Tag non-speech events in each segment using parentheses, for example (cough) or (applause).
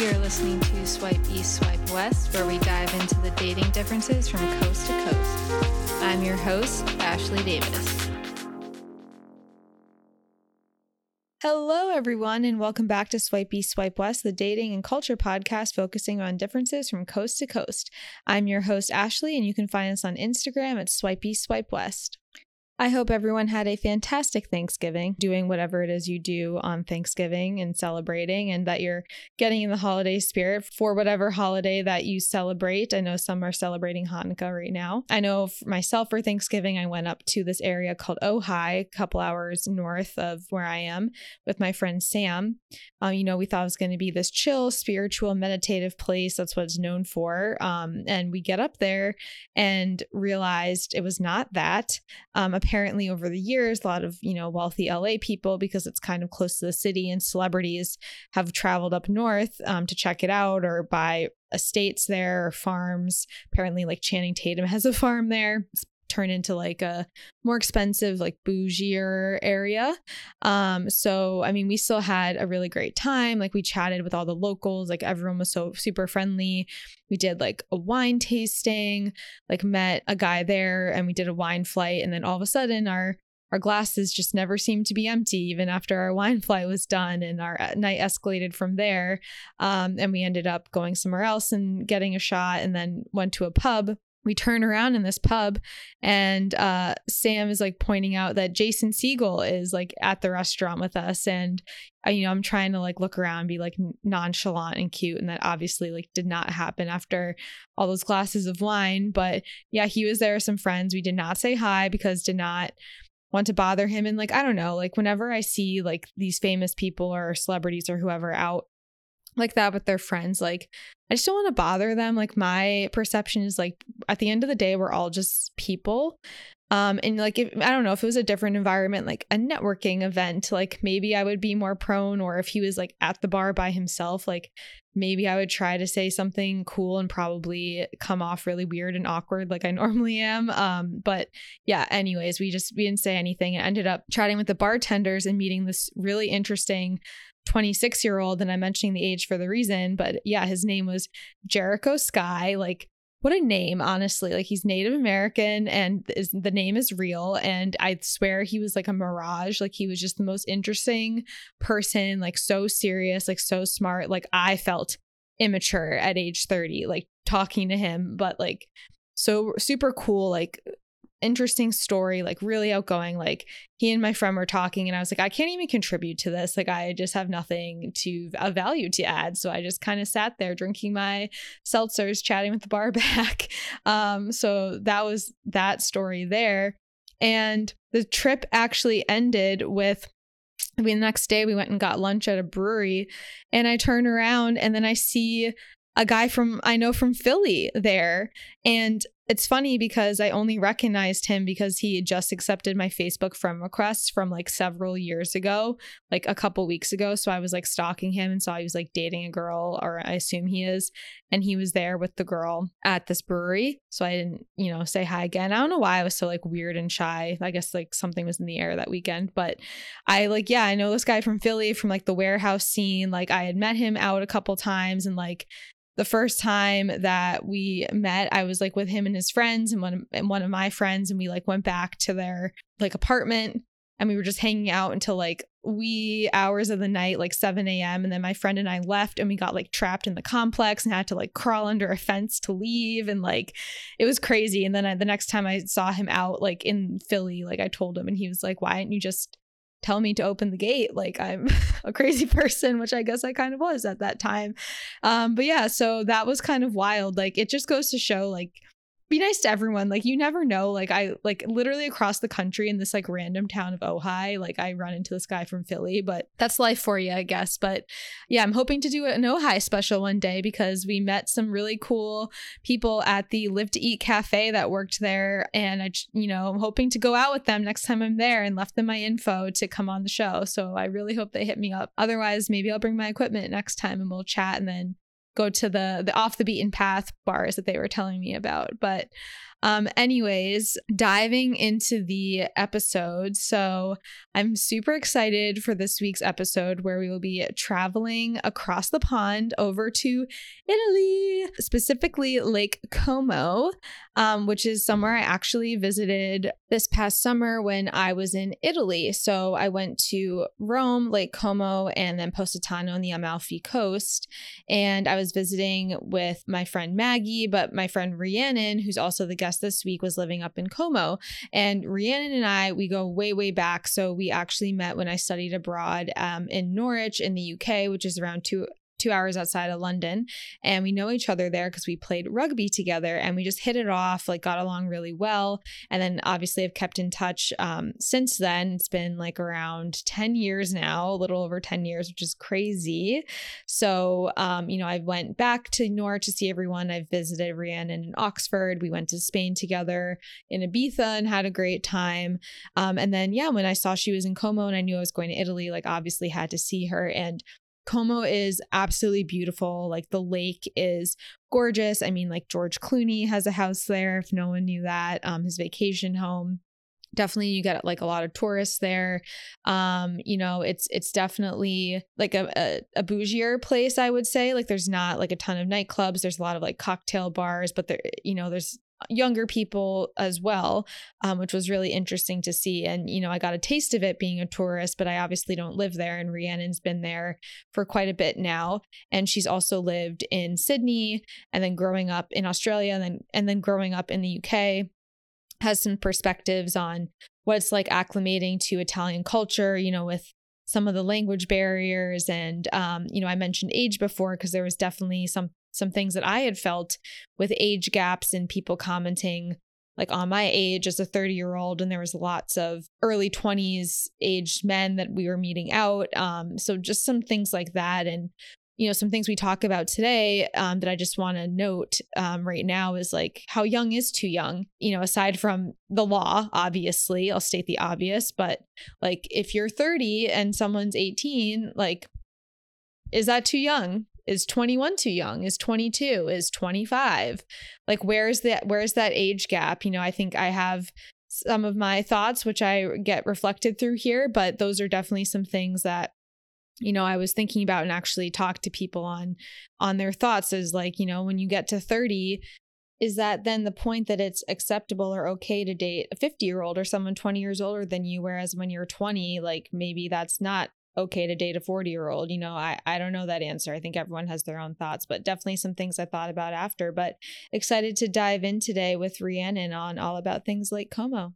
You're listening to Swipe East, Swipe West, where we dive into the dating differences from coast to coast. I'm your host, Ashley Davis. Hello, everyone, and welcome back to Swipe East, Swipe West, the dating and culture podcast focusing on differences from coast to coast. I'm your host, Ashley, and you can find us on Instagram at Swipe East, Swipe West. I hope everyone had a fantastic Thanksgiving, doing whatever it is you do on Thanksgiving and celebrating, and that you're getting in the holiday spirit for whatever holiday that you celebrate. I know some are celebrating Hanukkah right now. I know for myself for Thanksgiving, I went up to this area called Ojai, a couple hours north of where I am, with my friend Sam. Um, you know, we thought it was going to be this chill, spiritual, meditative place. That's what it's known for. Um, and we get up there and realized it was not that. Um, apparently over the years a lot of you know wealthy la people because it's kind of close to the city and celebrities have traveled up north um, to check it out or buy estates there or farms. Apparently like channing tatum has a farm there turn into like a more expensive like bougier area. Um so i mean we still had a really great time. Like we chatted with all the locals. Like everyone was so super friendly. We did like a wine tasting like met a guy there and we did a wine flight. And then all of a sudden our our glasses just never seemed to be empty even after our (laughs) wine flight was done and our uh, night escalated from there. Um, and we ended up going somewhere else and getting a shot and then went to a pub we turn around in this pub and uh, Sam is like pointing out that Jason Segel is like at the restaurant with us and I, you know I'm trying to like look around be like nonchalant and cute and that obviously like did not happen after all those glasses of wine but yeah he was there with some friends. We did not say hi because did not want to bother him and like I don't know like whenever I see like these famous people or celebrities or whoever out like that with their friends like i just don't want to bother them like my perception is like at the end of the day we're all just people. Um and like if i don't know if it was a different environment like a networking event like maybe i would be more prone or if he was like at the bar by himself like maybe i would try to say something cool and probably come off really weird and awkward like i (laughs) normally am. Um but yeah anyways we just we didn't say anything. And ended up chatting with the bartenders and meeting this really interesting 26 year old, and I'm mentioning the age for the reason, but yeah, his name was Jericho Sky. Like, what a name, honestly. Like, he's Native American and is, the name is real. And I swear he was like a mirage. Like, he was just the most interesting person, like, so serious, like, so smart. Like, I felt immature at age 30, like, talking to him, but like, so super cool, like interesting story, like really outgoing. Like he and my friend were talking, and I was like, I can't even contribute to this. Like I just have nothing to a value to add. So I just kind of sat there drinking my seltzers, chatting with the bar (laughs) back. Um, so that was that story there. And the trip actually ended with I mean, the next day we went and got lunch at a brewery, and I turn around and then I see a guy from I know from Philly there. And it's funny because I only recognized him because he had just accepted my Facebook friend request from like several years ago, like a couple weeks ago. So I was like stalking him and saw he was like dating a girl, or I assume he is. And he was there with the girl at this brewery. So I didn't, you know, say hi again. I don't know why I was so like weird and shy. I guess like something was in the air that weekend. But I like, yeah, I know this guy from Philly from like the warehouse scene. Like I had met him out a couple times and like the first time that we met, I was like with him and his friends and one and one of my friends, and we like went back to their like apartment and we were just hanging out until like wee hours of the night, like 7 a.m. And then my friend and I left and we got like trapped in the complex and had to like crawl under a fence to leave. And like it was crazy. And then I, the next time I saw him out like in Philly, like I told him and he was like, why didn't you just tell me to open the gate like i'm (laughs) a crazy person which i guess i kind of was at that time. Um but yeah so that was kind of wild. Like it just goes to show like be nice to everyone. Like you never know. Like I like literally across the country in this like random town of Ojai, like I run into this guy from Philly, but that's life for you, I guess. But yeah, I'm hoping to do an Ojai special one day because we met some really cool people at the Live to Eat cafe that worked there, and I, you know, I'm hoping to go out with them next time I'm there and left them my info to come on the show. So I really hope they hit me up. Otherwise, maybe I'll bring my equipment next time and we'll chat and then go to the the off the beaten path bars that they were telling me about. But Um, anyways, diving into the episode. So I'm super excited for this week's episode where we will be traveling across the pond over to Italy, specifically Lake Como, um, which is somewhere I actually visited this past summer when I was in Italy. So I went to Rome, Lake Como, and then Positano on the Amalfi Coast. And I was visiting with my friend Maggie, but my friend Rhiannon, who's also the guest this week, was living up in Como. And Rhiannon and I, we go way, way back. So we actually met when I studied abroad um, in Norwich in the UK, which is around two two hours outside of London. And we know each other there because we played rugby together and we just hit it off, like got along really well. And then obviously I've kept in touch um, since then. It's been like around 10 years now, a little over 10 years, which is crazy. So, um, you know, I went back to Norwich to see everyone. I've visited Rhiannon in Oxford. We went to Spain together in Ibiza and had a great time. Um, and then, yeah, when I saw she was in Como and I knew I was going to Italy, like obviously had to see her. And Como is absolutely beautiful. Like the lake is gorgeous. I mean, like George Clooney has a house there, if no one knew that, um, his vacation home definitely you get like a lot of tourists there um you know it's it's definitely like a, a, a bougier place i would say like there's not like a ton of nightclubs there's a lot of like cocktail bars but there you know there's younger people as well, um, which was really interesting to see. And, you know, I got a taste of it being a tourist, but I obviously don't live there. And Rhiannon's been there for quite a bit now. And she's also lived in Sydney and then growing up in Australia and then, and then growing up in the UK has some perspectives on what it's like acclimating to Italian culture, you know, with some of the language barriers and um, you know i mentioned age before because there was definitely some some things that I had felt with age gaps and people commenting like on my age as a 30 year old and there was lots of early 20s aged men that we were meeting out um, so just some things like that and you know some things we talk about today um, that i just want to note um, right now is like how young is too young? You know aside from the law obviously i'll state the obvious but like if you're 30 and someone's 18 like is that too young is 21 too young is 22 is 25 like where's that where's that age gap? You know i think i have some of my thoughts which i get reflected through here but those are definitely some things that you know i was thinking about and actually talked to people on on their thoughts is like you know when you get to 30 is that then the point that it's acceptable or okay to date a 50 year old or someone 20 years older than you whereas when you're 20 like maybe that's not okay to date a 40 year old you know i i don't know that answer i think everyone has their own thoughts but definitely some things i thought about after but excited to dive in today with rhiannon on all about things like como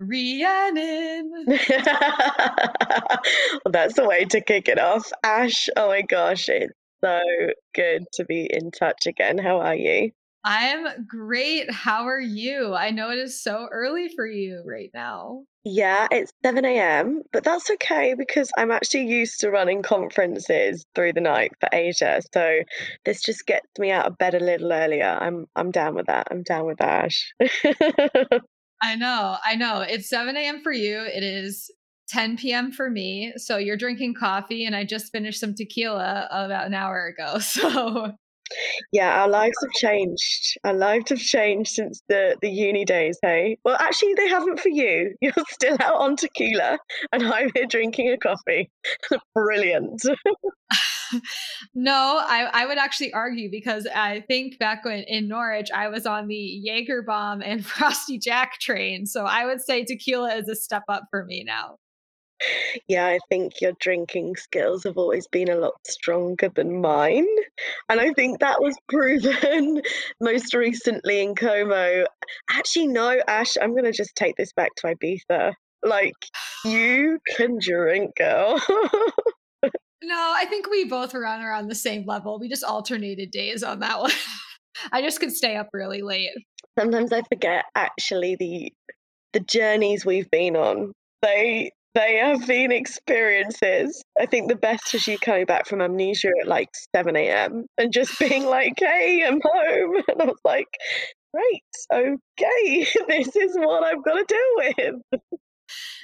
Rhiannon. (laughs) well, that's the way to kick it off. Ash, oh my gosh, it's so good to be in touch again. How are you? I'm great. How are you? I know it is so early for you right now. Yeah, it's 7 a.m., but that's okay because I'm actually used to running conferences through the night for Asia. So this just gets me out of bed a little earlier. I'm I'm down with that. I'm down with that. (laughs) I know. I know. It's 7 a.m. for you. It is 10 p.m. for me. So you're drinking coffee, and I just finished some tequila about an hour ago. (laughs) So yeah, our lives have changed. Our lives have changed since the the uni days, hey? Well, actually, they haven't for you. (laughs) You're still out on tequila, and I'm here drinking a coffee. (laughs) Brilliant. (laughs) no, I, I would actually argue because I think back when in Norwich, I was on the Jaeger bomb and Frosty Jack train. So I would say tequila is a step up for me now. Yeah, I think your drinking skills have always been a lot stronger than mine. And I think that was proven (laughs) most recently in Como. Actually, no, Ash, I'm going to just take this back to Ibiza. Like, you can drink, girl. (laughs) no, I think we both were on around the same level. We just alternated days on that (laughs) one. I just could stay up really late. Sometimes I forget actually the the journeys we've been on. They they have been experiences. I think the best was you coming back from Amnesia at like 7 a.m. and just being (laughs) like, hey, I'm home. (laughs) And I was like, great, okay, (laughs) this is what I've got to deal with.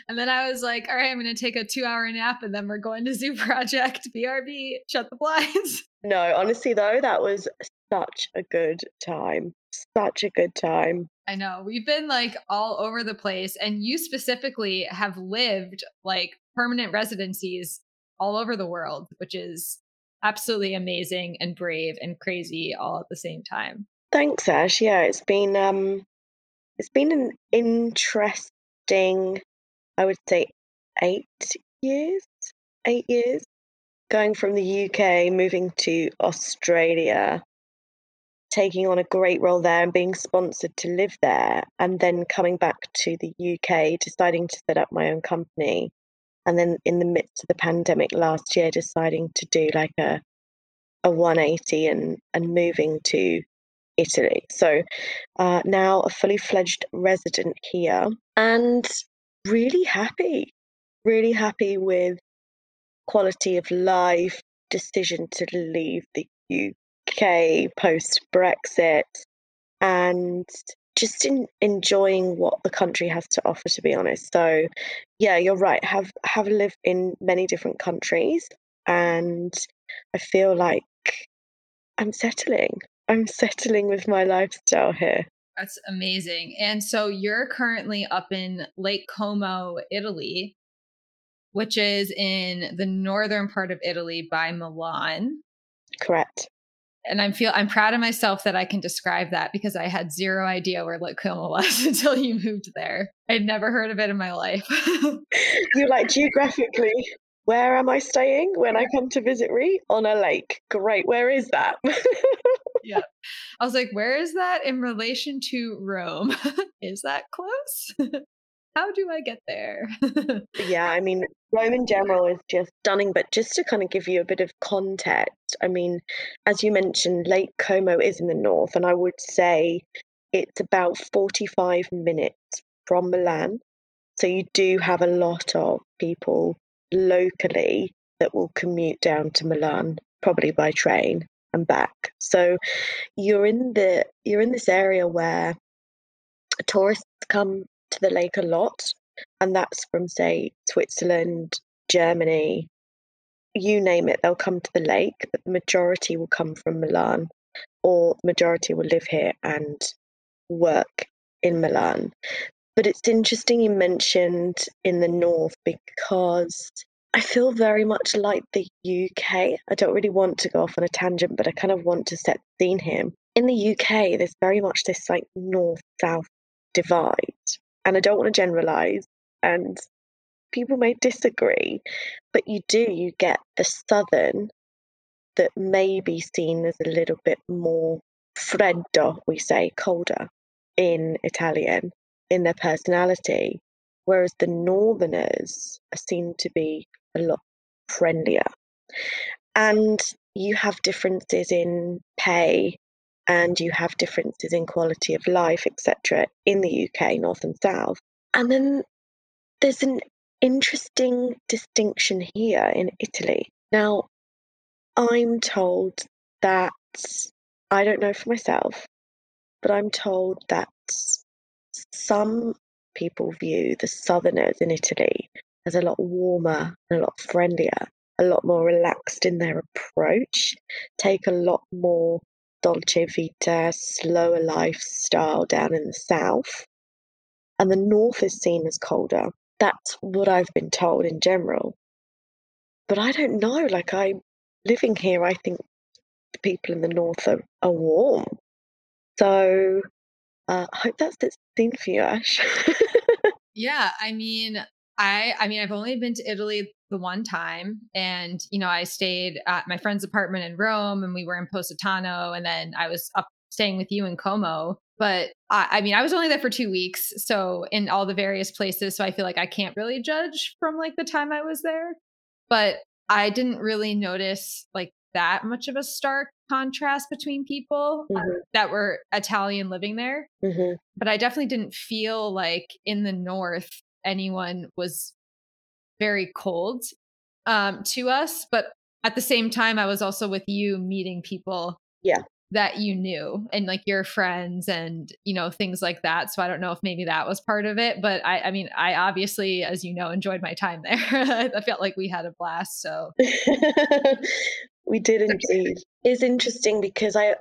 And then I was like, all right, I'm going to take a two hour nap and then we're going to Zoo Project, BRB, shut the blinds. No, honestly, though, that was such a good time. Such a good time. I know. We've been like all over the place. And you specifically have lived like permanent residencies all over the world, which is absolutely amazing and brave and crazy all at the same time. Thanks, Ash. Yeah, it's been um it's been an interesting, I would say eight years. Eight years. Going from the UK, moving to Australia, taking on a great role there and being sponsored to live there, and then coming back to the UK, deciding to set up my own company. And then in the midst of the pandemic last year, deciding to do like a a 180 and and moving to Italy. So uh, now a fully fledged resident here and really happy, really happy with quality of life, decision to leave the UK post Brexit, and just in enjoying what the country has to offer to be honest so yeah you're right have have lived in many different countries and i feel like i'm settling I'm settling with my lifestyle here. That's amazing. And so you're currently up in Lake Como, Italy, which is in the northern part of Italy by Milan. Correct. And I'm feel I'm proud of myself that I can describe that because I had zero idea where Lake Como was (laughs) until you moved there. I'd never heard of it in my life. (laughs) You're like geographically where am I staying when I come to visit Ree? On a lake. Great. Where is that? (laughs) yeah. I was like, where is that in relation to Rome? is that close? How do I get there? yeah, I mean, (laughs) Rome in general is just stunning, but just to kind of give you a bit of context, I mean, as you mentioned, Lake Como is in the north, and I would say it's about 45 minutes from Milan. So you do have a lot of people locally that will commute down to Milan, probably by train and back. So you're in the you're in this area where tourists come to the lake a lot, and that's from say Switzerland, Germany, you name it, they'll come to the lake, but the majority will come from Milan, or the majority will live here and work in Milan. But it's interesting you mentioned in the north because I feel very much like the UK. I don't really want to go off on a tangent, but I kind of want to set the scene here. In the UK, there's very much this like north south divide. And I don't want to generalize, and people may disagree, but you do, you get the southern that may be seen as a little bit more freddo, we say, colder in Italian in their personality, whereas the Northerners are seen to be a lot friendlier. And you have differences in pay and you have differences in quality of life, etc., in the UK, North and South. And then there's an interesting distinction here in Italy. Now, I'm told that I don't know for myself, but I'm told that some people view the southerners in Italy as a lot warmer and a lot friendlier, a lot more relaxed in their approach, take a lot more dolce vita, slower lifestyle down in the south. And the north is seen as colder. That's what I've been told in general. But I don't know. Like, I living here, I think the people in the north are, are warm. So uh, I hope that's the scene for you, Ash. (laughs) yeah, I mean, I I mean, I've only been to Italy the one time, and you know, I stayed at my friend's apartment in Rome, and we were in Positano, and then I was up staying with you in Como. But I, I mean, I was only there for two weeks, so in all the various places, so I feel like I can't really judge from like the time I was there. But I didn't really notice like that much of a stark contrast between people uh, mm-hmm. that were Italian living there. Mm-hmm. But I definitely didn't feel like in the North anyone was very cold um, to us. But at the same time, I was also with you meeting people. Yeah. that you knew and like your friends and you know things like that so i don't know if maybe that was part of it but i i mean i obviously as you know enjoyed my time (laughs) there i felt like we had a blast so (laughs) we did indeed it's interesting because i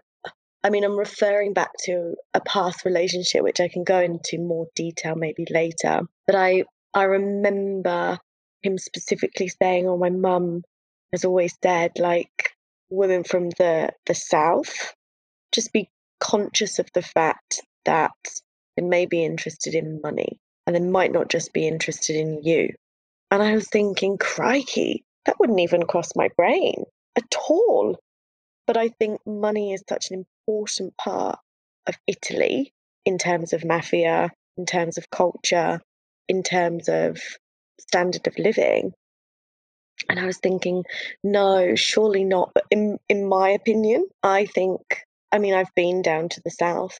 i mean i'm referring back to a past relationship which i can go into more detail maybe later but i i remember him specifically saying oh my mum has always said like women from the the south just be conscious of the fact that they may be interested in money and they might not just be interested in you. And I was thinking, crikey, that wouldn't even cross my brain at all. But I think money is such an important part of Italy in terms of mafia, in terms of culture, in terms of standard of living. And I was thinking, no, surely not. But in, in my opinion, I think I mean, I've been down to the south.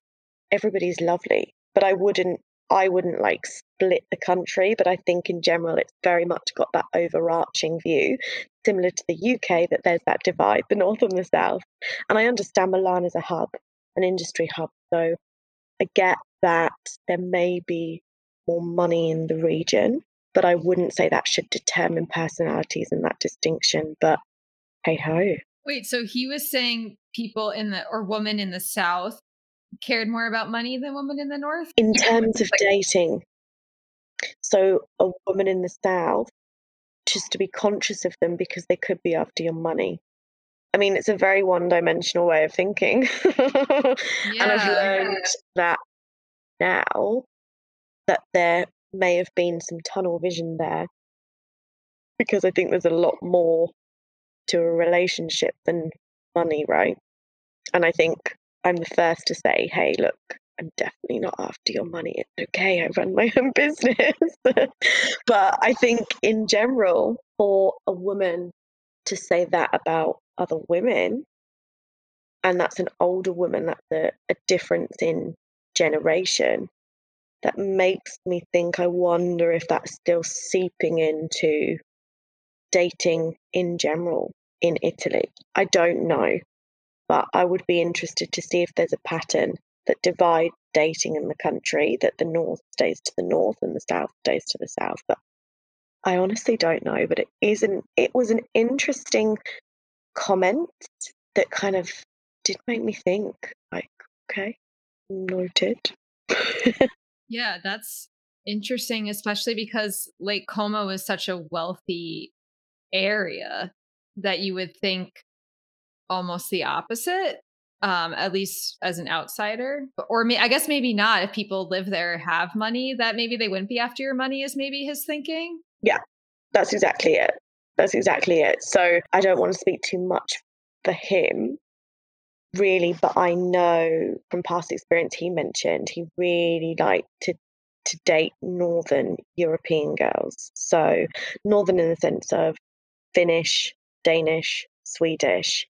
Everybody's lovely, but I wouldn't I wouldn't like split the country, but I think in general it's very much got that overarching view, similar to the UK, that there's that divide, the north and the south. And I understand Milan is a hub, an industry hub, so I get that there may be more money in the region, but I wouldn't say that should determine personalities and that distinction. But hey ho. Wait, so he was saying people in the or women in the South cared more about money than women in the North? In (laughs) terms of dating. So a woman in the South, just to be conscious of them because they could be after your money. I mean, it's a very one dimensional way of thinking. yeah. (laughs) And I've learned that now that there may have been some tunnel vision there because I think there's a lot more to a relationship than money, right? And I think I'm the first to say, hey, look, I'm definitely not after your money. It's okay, I run my (laughs) own business. (laughs) but I think in general, for a woman to say that about other women, and that's an older woman, that's a, a difference in generation, that makes me think I wonder if that's still seeping into dating in general in Italy. I don't know, but I would be interested to see if there's a pattern that divides dating in the country, that the north stays to the north and the south stays to the south. But I honestly don't know. But it isn't. It was an interesting comment that kind of did make me think. Like, okay, noted. (laughs) yeah, that's interesting, especially because Lake Como is such a wealthy area that you would think almost the opposite um at least as an outsider or me i guess maybe not if people live there have money that maybe they wouldn't be after your money is maybe his thinking. Yeah that's exactly it. That's exactly it. So i don't want to speak too much for him really but i know from past experience he mentioned he really liked to to date northern european girls so northern in the sense of finnish danish swedish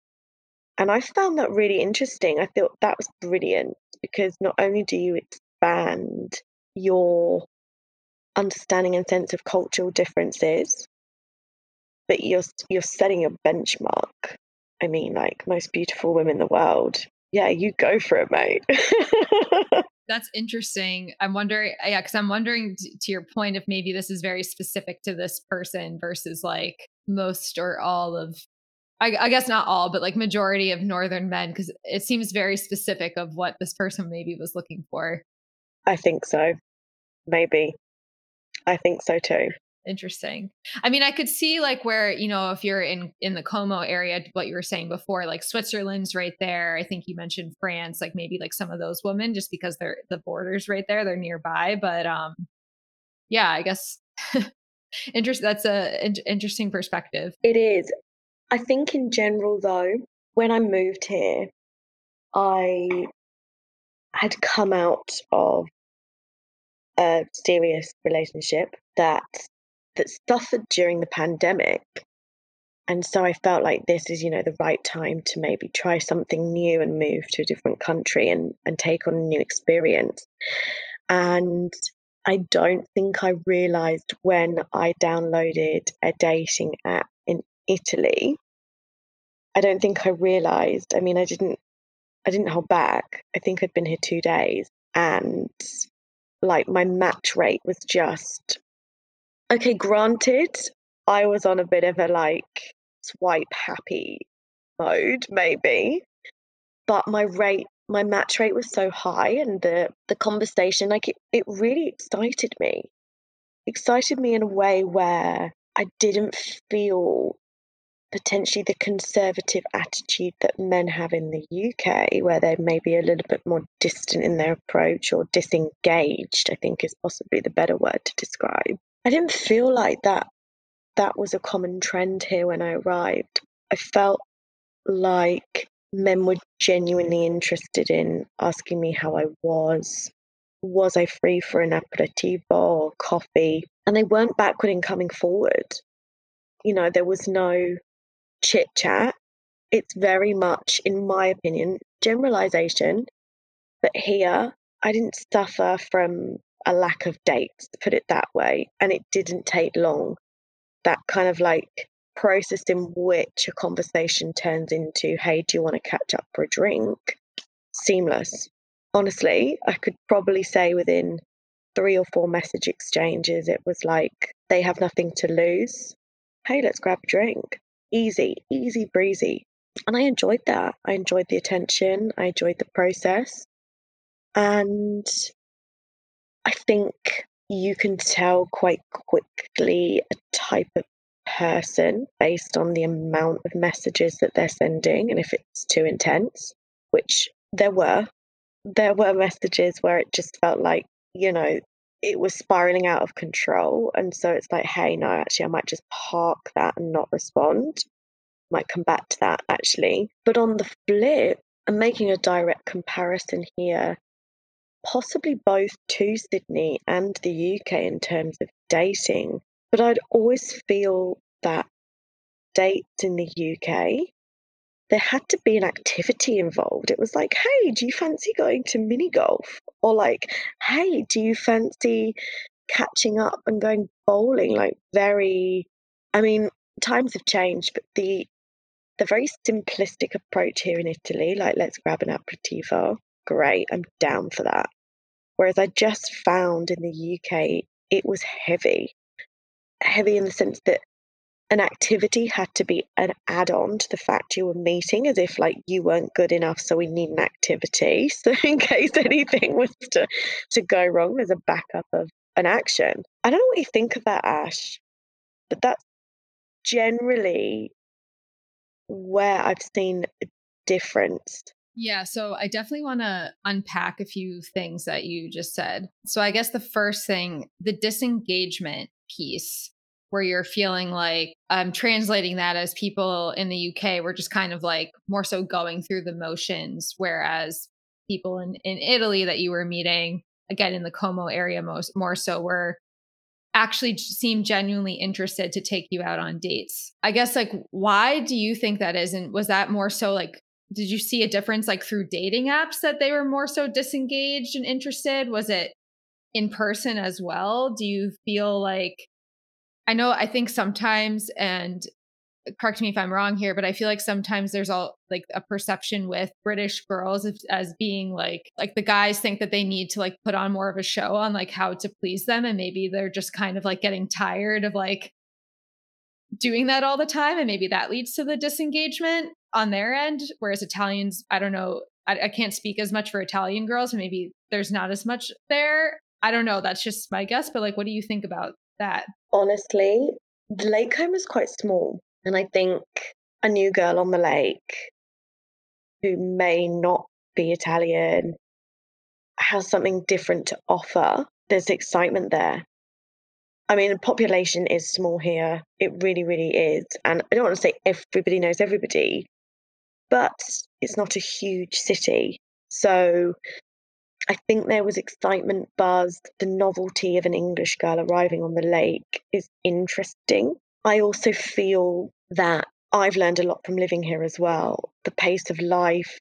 and I found that really interesting. I thought that was brilliant because not only do you expand your understanding and sense of cultural differences, but you're you're setting a benchmark. I mean, like most beautiful women in the world. Yeah, you go for it, mate. (laughs) That's interesting. I'm wondering, yeah, because I'm wondering to your point if maybe this is very specific to this person versus like most or all of I, I, guess not all, but like majority of northern men, because it seems very specific of what this person maybe was looking for. I think so. Maybe. I think so too. Interesting. I mean, I could see like where, you know, if you're in in the Como area, what you were saying before, like Switzerland's right there. I think you mentioned France, like maybe like some of those women, just because they're the borders right there, they're nearby. But um yeah, I guess (laughs) interest that's a in- interesting perspective. It is. I think in general, though, when I moved here, I had come out of a serious relationship that that suffered during the pandemic. And so I felt like this is, you know, the right time to maybe try something new and move to a different country and, and take on a new experience. And I don't think I realized when I downloaded a dating app in Italy, I don't think I realized. I mean, I didn't I didn't hold back. I think I'd been here two days and like my match rate was just okay, granted, I was on a bit of a like swipe happy mode, maybe. But my rate my match rate was so high and the the conversation, like it, it really excited me. Excited me in a way where I didn't feel potentially the conservative attitude that men have in the UK, where they're maybe a little bit more distant in their approach or disengaged, I think is possibly the better word to describe. I didn't feel like that that was a common trend here when I arrived. I felt like men were genuinely interested in asking me how I was. Was I free for an aperitivo or coffee? And they weren't backward in coming forward. You know, there was no chit chat. It's very much, in my opinion, generalization. But here, I didn't suffer from a lack of dates, put it that way. And it didn't take long. That kind of like process in which a conversation turns into, hey, do you want to catch up for a drink? Seamless. Honestly, I could probably say within three or four message exchanges, it was like they have nothing to lose. Hey, let's grab a drink easy, easy breezy. And I enjoyed that. I enjoyed the attention, I enjoyed the process. And I think you can tell quite quickly a type of person based on the amount of messages that they're sending and if it's too intense, which there were. There were messages where it just felt like, you know, it was spiraling out of control. And so it's like, hey, no, actually, I might just park that and not respond. Might come back to that actually. But on the flip, I'm making a direct comparison here, possibly both to Sydney and the UK in terms of dating. But I'd always feel that dates in the UK there had to be an activity involved. It was like, hey, do you fancy going to mini golf? Or like, hey, do you fancy catching up and going bowling? Like very I mean, times have changed, but the the very simplistic approach here in Italy, like let's grab an aperitivo, great, I'm down for that. Whereas I just found in the UK it was heavy. Heavy in the sense that an activity had to be an add-on to the fact you were meeting as if like you weren't good enough so we need an activity (laughs) so in case anything was to to go wrong there's a backup of an action i don't know what you think of that ash but that's generally where i've seen a difference yeah, so I definitely want to unpack a few things that you just said. So I guess the first thing, the disengagement piece where you're feeling like I'm translating that as people in the UK were just kind of like more so going through the motions, whereas people in, in Italy that you were meeting, again in the Como area most more so were actually seemed genuinely interested to take you out on dates. I guess like why do you think that is? And was that more so like did you see a difference like through dating apps that they were more so disengaged and interested? Was it in person as well? Do you feel like I know I think sometimes and uh, correct me if I'm wrong here, but I feel like sometimes there's all like a perception with British girls as, as, being like like the guys think that they need to like put on more of a show on like how to please them and maybe they're just kind of like getting tired of like doing that all the time and maybe that leads to the disengagement on their end whereas Italians I don't know I, I can't speak as much for Italian girls maybe there's not as much there I don't know that's just my guess but like what do you think about that? Honestly, the Lake Como is quite small. And I think a new girl on the lake who may not be Italian has something different to offer. There's excitement there. I mean, the population is small here. It really, really is. And I don't want to say everybody knows everybody, but it's not a huge city. So I think there was excitement, buzz. The novelty of an English girl arriving on the lake is interesting. I also feel that I've learned a lot from living here as well. The pace of life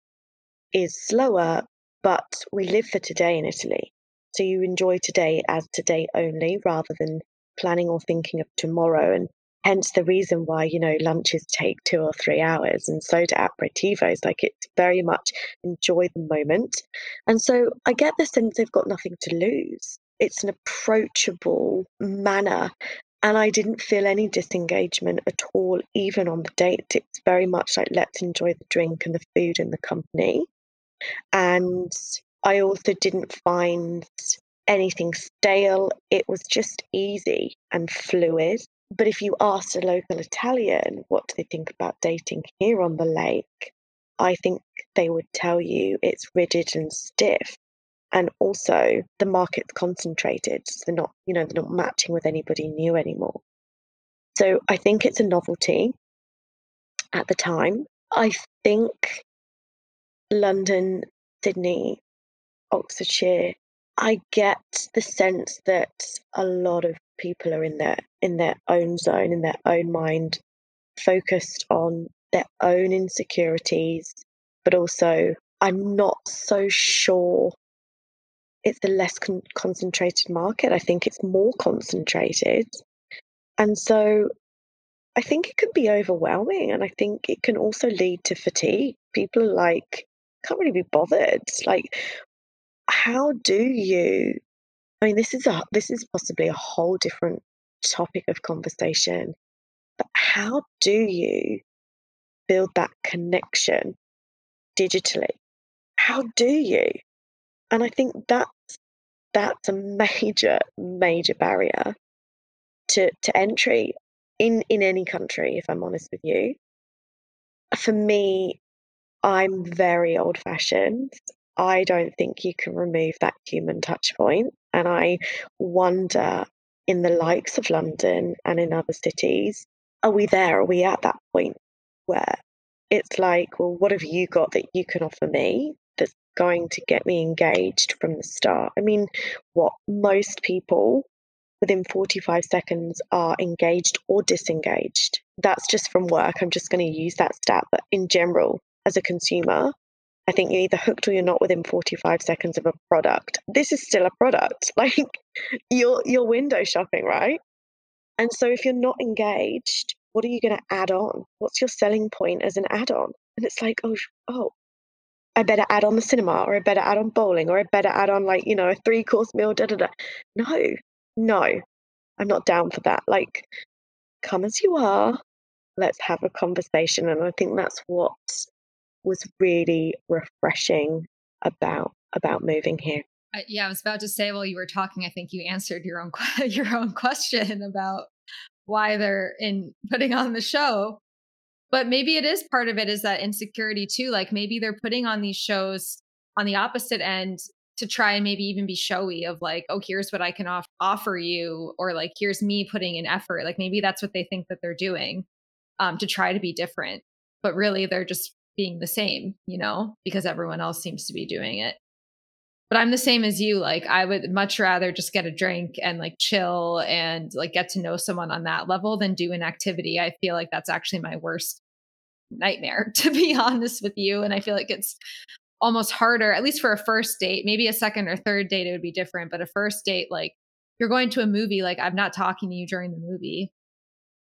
is slower, but we live for today in Italy. So you enjoy today as today only rather than planning or thinking of tomorrow. And hence the reason why you know lunches take two or three hours and so do aperitivos like it's very much enjoy the moment. And so i get the sense they've got nothing to lose. It's an approachable manner. And i didn't feel any disengagement at all even on the date it's very much like let's enjoy the drink and the food and the company. And i also didn't find anything stale. It was just easy and fluid but if you asked a local Italian what do they think about dating here on the lake, I think they would tell you it's rigid and stiff. And also the market's concentrated. So they're not, you know, they're not matching with anybody new anymore. So I think it's a novelty at the time. I think London, Sydney, Oxfordshire, I get the sense that a lot of people are in their in their own zone, in their own mind, focused on their own insecurities, but also I'm not so sure it's a less con- concentrated market. I think it's more concentrated. And so I think it can be overwhelming and I think it can also lead to fatigue. People are like, can't really be bothered. Like, how do you I mean, this is a this is possibly a whole different topic of conversation. But how do you build that connection digitally? How do you? And I think that's that's a major, major barrier to, to entry in, in any country, if I'm honest with you. For me, I'm very old fashioned. I don't think you can remove that human touch point. And I wonder in the likes of London and in other cities, are we there? Are we at that point where it's like, well, what have you got that you can offer me that's going to get me engaged from the start? I mean, what most people within 45 seconds are engaged or disengaged. That's just from work. I'm just going to use that stat. But in general, as a consumer, I think you're either hooked or you're not within 45 seconds of a product. This is still a product. (laughs) Like you're you're window shopping, right? And so if you're not engaged, what are you going to add on? What's your selling point as an add-on? And it's like, oh, oh, I better add on the cinema, or I better add on bowling, or I better add on like you know a three-course meal. Da da da. No, no, I'm not down for that. Like, come as you are. Let's have a conversation, and I think that's what was really refreshing about about moving here. Uh, yeah, I was about to say while you were talking, I think you answered your own (laughs) your own question about why they're in putting on the show. But maybe it is part of it is that insecurity too. Like maybe they're putting on these shows on the opposite end to try and maybe even be showy of like, oh, here's what I can off- offer you, or like, here's me putting in effort. Like maybe that's what they think that they're doing um, to try to be different. But really, they're just being the same, you know, because everyone else seems to be doing it. But I'm the same as you. Like, I would much rather just get a drink and like chill and like get to know someone on that level than do an activity. I feel like that's actually my worst nightmare, (laughs) to be honest with you. And I feel like it's almost harder, at least for a first date. Maybe a second or third date, it would be different. But a first date, like, you're going to a movie, like, I'm not talking to you during the movie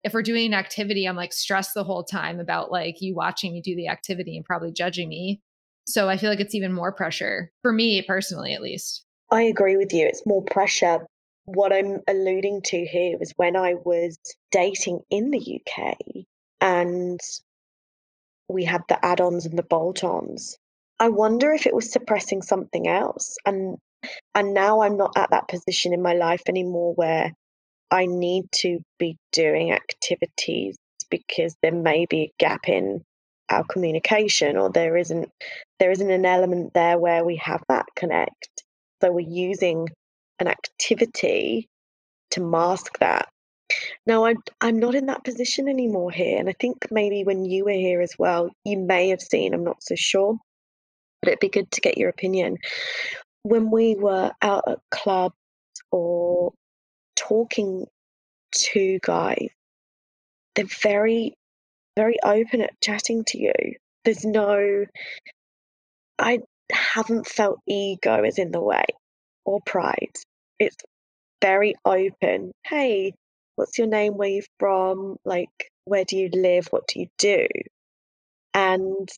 if we're doing an activity, I'm like stressed the whole time about like you watching me do the activity and probably judging me. So I feel like it's even more pressure for me personally, at least. I agree with you. It's more pressure. What I'm alluding to here was when I was dating in the UK and we had the add ons and the bolt ons. I wonder if it was suppressing something else. And and now I'm not at that position in my life anymore where I need to be doing activities because there may be a gap in our communication or there isn't there isn't an element there where we have that connect. So we're using an activity to mask that. Now I'm, I'm not in that position anymore here and i think maybe when you were here as well you may have seen i'm not so sure but it'd be good to get your opinion. When we were out at clubs or talking to guys, they're very, very open at chatting to you. There's no, I haven't felt ego is in the way or pride. It's very open. Hey, what's your name, where you from, like where do you live, what do you do? And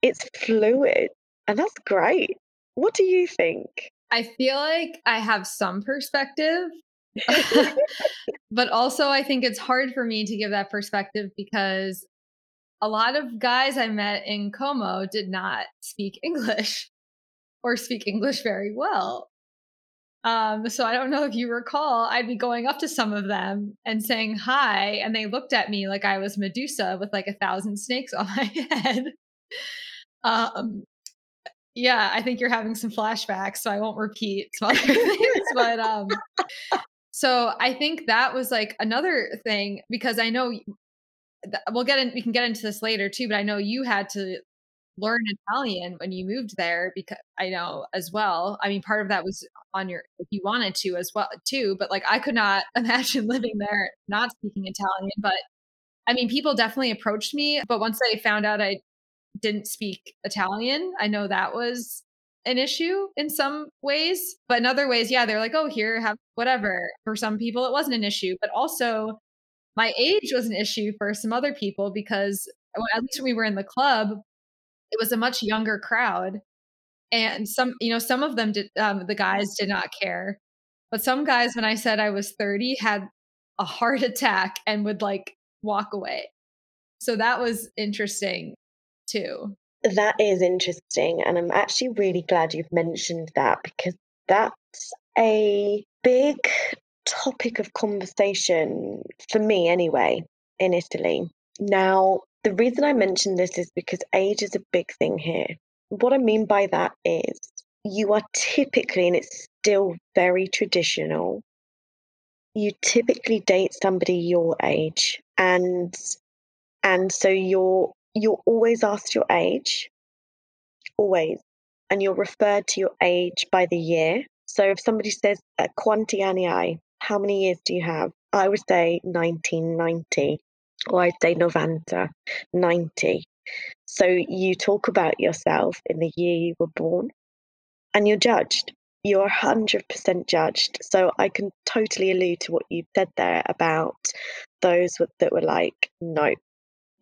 it's fluid and that's great. What do you think? I feel like I have some perspective. (laughs) (laughs) but also I think it's hard for me to give that perspective because a lot of guys I met in Como did not speak English or speak English very well. Um, so I don't know if you recall, I'd be going up to some of them and saying hi, and they looked at me like I was Medusa with like a thousand snakes on my (laughs) head. Um, yeah, I think you're having some flashbacks, so I won't repeat some (laughs) other things. But um, so I think that was like another thing because I know we'll get in. We can get into this later too, but I know you had to learn Italian when you moved there because I know as well. I mean, part of that was on your if you wanted to as well too, but like I could not (laughs) imagine living there not speaking Italian. But I mean, people definitely approached me, but once they found out I didn't speak Italian. I know that was an issue in some ways, but in other ways, yeah, they're like, oh, here, have whatever. For some people, it wasn't an issue, but also my age was an issue for some other people because at least when we were in the club, it was a much younger crowd. And some, you know, some of them did, um, the guys did not care. But some guys, when I said I was 30, had a heart (laughs) attack and would like walk away. So that was interesting too. That is interesting. And I'm actually really glad you've mentioned that because that's a big topic of conversation for me, anyway, in Italy. Now, the reason I mention this is because age is a big thing here. What I mean by that is you are typically, and it's still very traditional, you typically date somebody your age and and so you're you're always asked your age, always, and you're referred to your age by the year. So if somebody says, uh, quanti anni how many years do you have? I would say 1990, or I'd say novanta, 90. So you talk about yourself in the year you were born, and you're judged. You're 100% judged. So I can totally allude to what you said there about those that were like, no,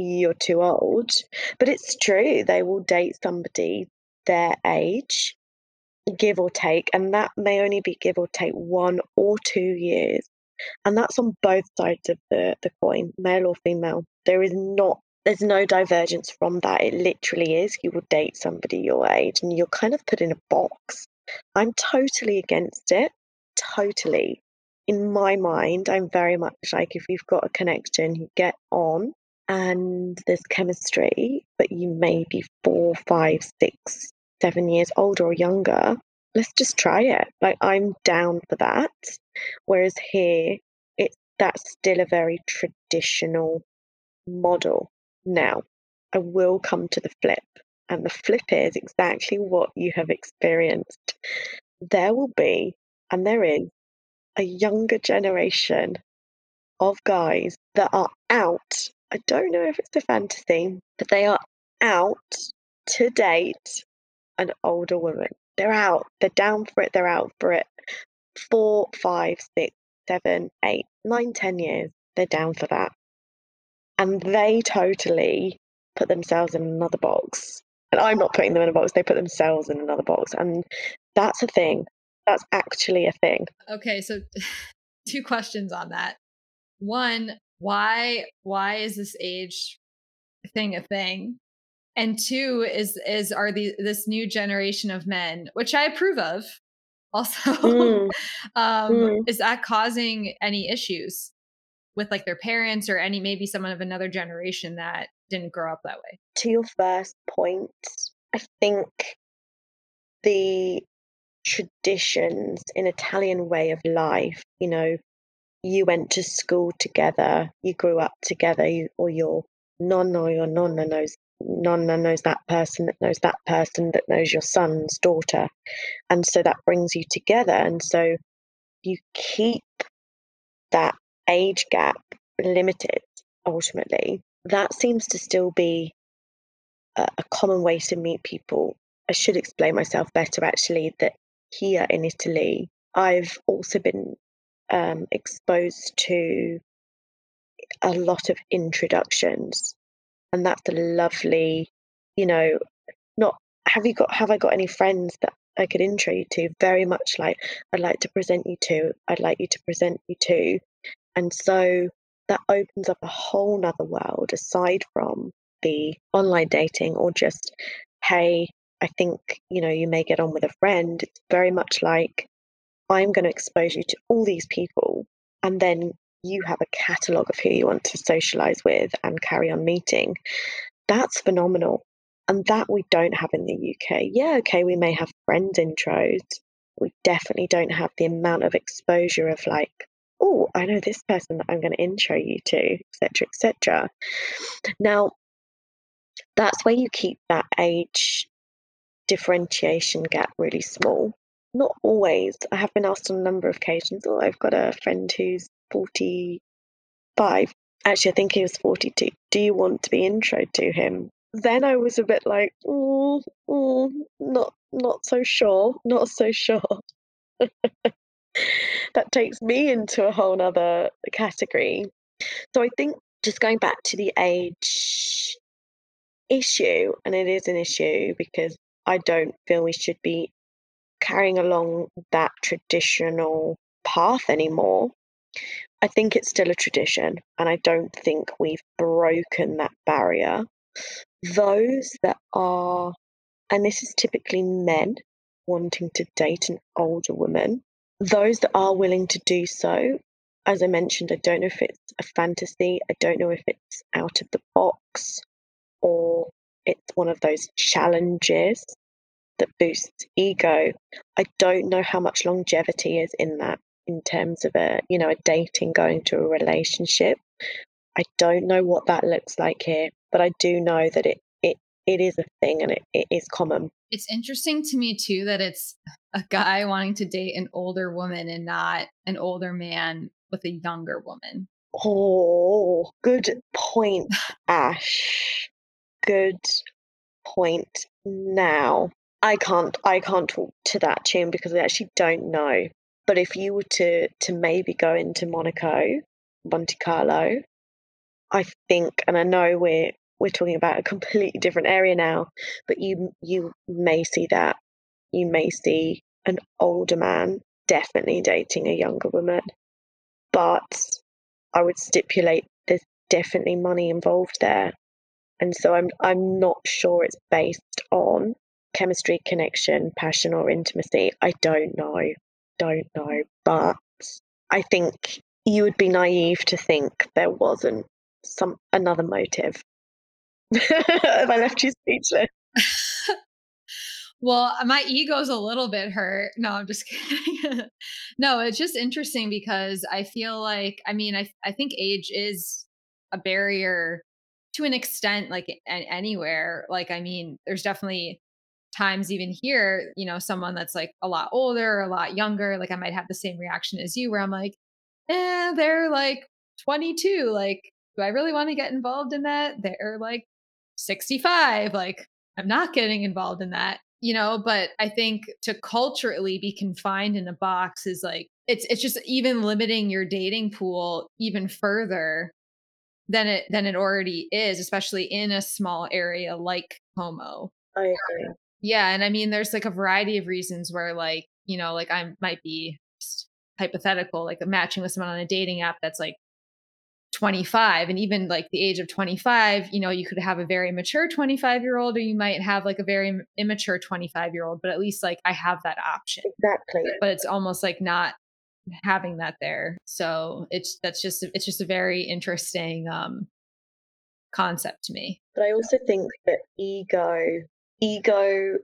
you're too old. But it's true, they will date somebody their age, give or take, and that may only be give or take one or two years. And that's on both sides of the, the coin, male or female. There is not there's no divergence from that. It literally is you will date somebody your age and you're kind of put in a box. I'm totally against it. Totally. In my mind, I'm very much like if you've got a connection, you get on, and there's chemistry, but you may be four, five, six, seven years older or younger, let's just try it. Like I'm down for that. Whereas here, it's that's still a very traditional model. Now, I will come to the flip, and the flip is exactly what you have experienced. There will be, and there is, a younger generation of guys that are out I don't know if it's a fantasy, but they are out to date an older woman. They're out. They're down for it. They're out for it. Four, five, six, seven, eight, nine, ten years. They're down for that. And they totally put themselves in another box. And I'm not putting them in a box, they put themselves in another box. And that's a thing. That's actually a thing. Okay, so (laughs) two questions on that. One, why why is this age thing a thing? And two is is are the this new generation of men, which I approve of, (laughs) also, mm. um, mm. is that causing any issues with like their parents or any maybe someone of another generation that didn't grow up that way? To your first point, I think the traditions in Italian way of life, you know, you went to school together, you grew up together, you, or your nonna or your nonna knows nonna knows that person that knows that person that knows your son's daughter, and so that brings you together, and so you keep that age gap limited. Ultimately, that seems to still be a, a common way to meet people. I should explain myself better actually. That here in Italy, I've also been um, exposed to a lot of introductions, and that's a lovely, you know, not have you got have I got any friends that I could intro you to? Very much like I'd like to present you to. I'd like you to present you to, and so that opens up a whole nother world aside from the online dating or just hey I think, you know, you may get on with a friend. It's very much like I'm going to expose you to all these people, and then you have a catalogue of who you want to socialize with and carry on meeting. That's phenomenal. And that we don't have in the UK. Yeah, okay, we may have friend intros. We definitely don't have the amount of exposure of like, oh, I know this person that I'm going to intro you to, etc., etc. Now, that's where you keep that age differentiation gap really small. Not always. I have been asked on a number of occasions. Oh, I've got a friend who's 45. Actually, I think he was 42. Do you want to be intro to him? Then I was a bit like, mm, mm, not, not so sure, not so sure. (laughs) that takes me into a whole other category. So I think just going back to the age issue, and it is an issue because I don't feel we should be carrying along that traditional path anymore. I think it's still a tradition, and I don't think we've broken that barrier. Those that are, and this is typically men wanting to date an older woman, those that are willing to do so, as I mentioned, I don't know if it's a fantasy, I don't know if it's out of the box, or it's one of those challenges that boosts ego. I don't know how much longevity is in that in terms of a you know a dating going to a relationship. I don't know what that looks like here, but I do know that it it it is a thing and it, it is common. It's interesting to me too that it's a guy wanting to date an older woman and not an older man with a younger woman. Oh, good point, Ash. Good point. Now, I can't I can't talk to that tune because I actually don't know. But if you were to to maybe go into Monaco, Monte Carlo, I think, and I know we're we're talking about a completely different area now, but you you may see that. You may see an older man definitely dating a younger woman. But I would stipulate there's definitely money involved there. And so I'm I'm not sure it's based on chemistry, connection, passion, or intimacy. I don't know. Don't know. But I think you would be naive to think there wasn't some another motive. (laughs) Have I left you speechless? (laughs) well, my ego's a little bit hurt. No, I'm just kidding. (laughs) no, it's just interesting because I feel like, I mean, I, I think age is a barrier to an extent, like anywhere. Like, I mean, there's definitely times even here, you know, someone that's like a lot older, or a lot younger, like I might have the same reaction as you where I'm like, eh, they're like 22. Like, do I really want to get involved in that? They're like 65. Like, I'm not getting involved in that, you know, but I think to culturally be confined in a box is like, it's, it's just even limiting your dating pool even further than it than it already is, especially in a small area like Como. I agree. Yeah, and I mean, there's like a variety of reasons where, like, you know, like I might be hypothetical, like matching with someone on a dating app that's like 25 and even like the age of 25 you know you could have a very mature 25 year old or you might have like a very immature 25 year old but at least like i have that option. Exactly. But it's almost like not having that there so it's that's just it's just a very interesting um concept to me. But i also think that ego ego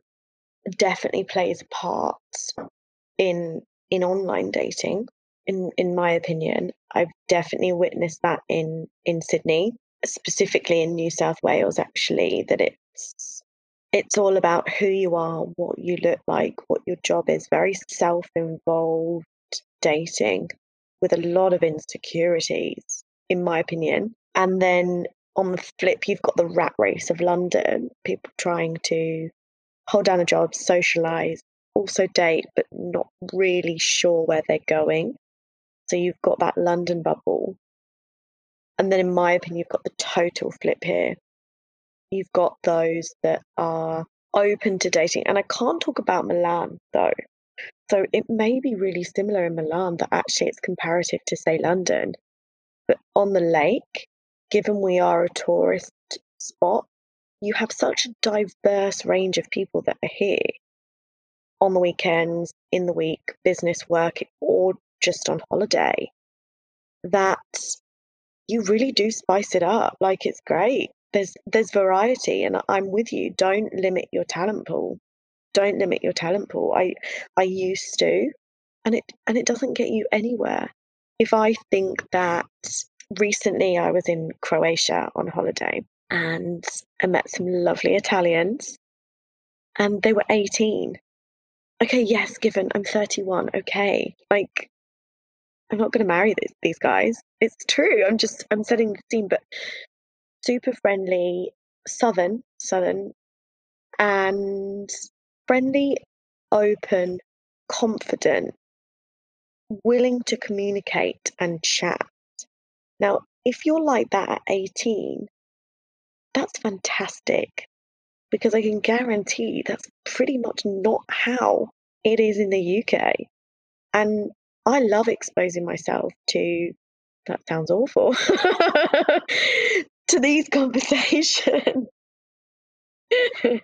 definitely plays a part in in online dating in in my opinion. I've definitely witnessed that in in sydney specifically in new south wales actually that it's it's all about who you are what you look like what your job is. Very self-involved dating with a lot of insecurities in my opinion. And then on the flip, you've got the rat race of London, people trying to hold down a job, socialize, also date, but not really sure where they're going. So you've got that London bubble. And then, in my opinion, you've got the total flip here. You've got those that are open to dating. And I can't talk about Milan, though. So it may be really similar in Milan that actually it's comparative to, say, London. But on the lake, given we are a tourist spot, you have such a diverse range of people that are here on the weekends, in the week, business work, or just on holiday that you really do spice it up. Like it's great. There's there's variety and I'm with you. Don't limit your talent pool. Don't limit your talent pool. I I used to and it and it doesn't get you anywhere. If I think that recently I was in Croatia on holiday and I met some lovely Italians and they were 18. Okay, yes, given I'm 31, okay. Like I'm not going to marry these, these guys. It's true. I'm just I'm setting the scene, but super friendly, southern, southern, and friendly, open, confident, willing to communicate and chat. Now, if you're like that at 18, that's fantastic because I can guarantee that's pretty much not how it is in the UK. And I love exposing myself to that sounds awful (laughs) to these conversations. (laughs)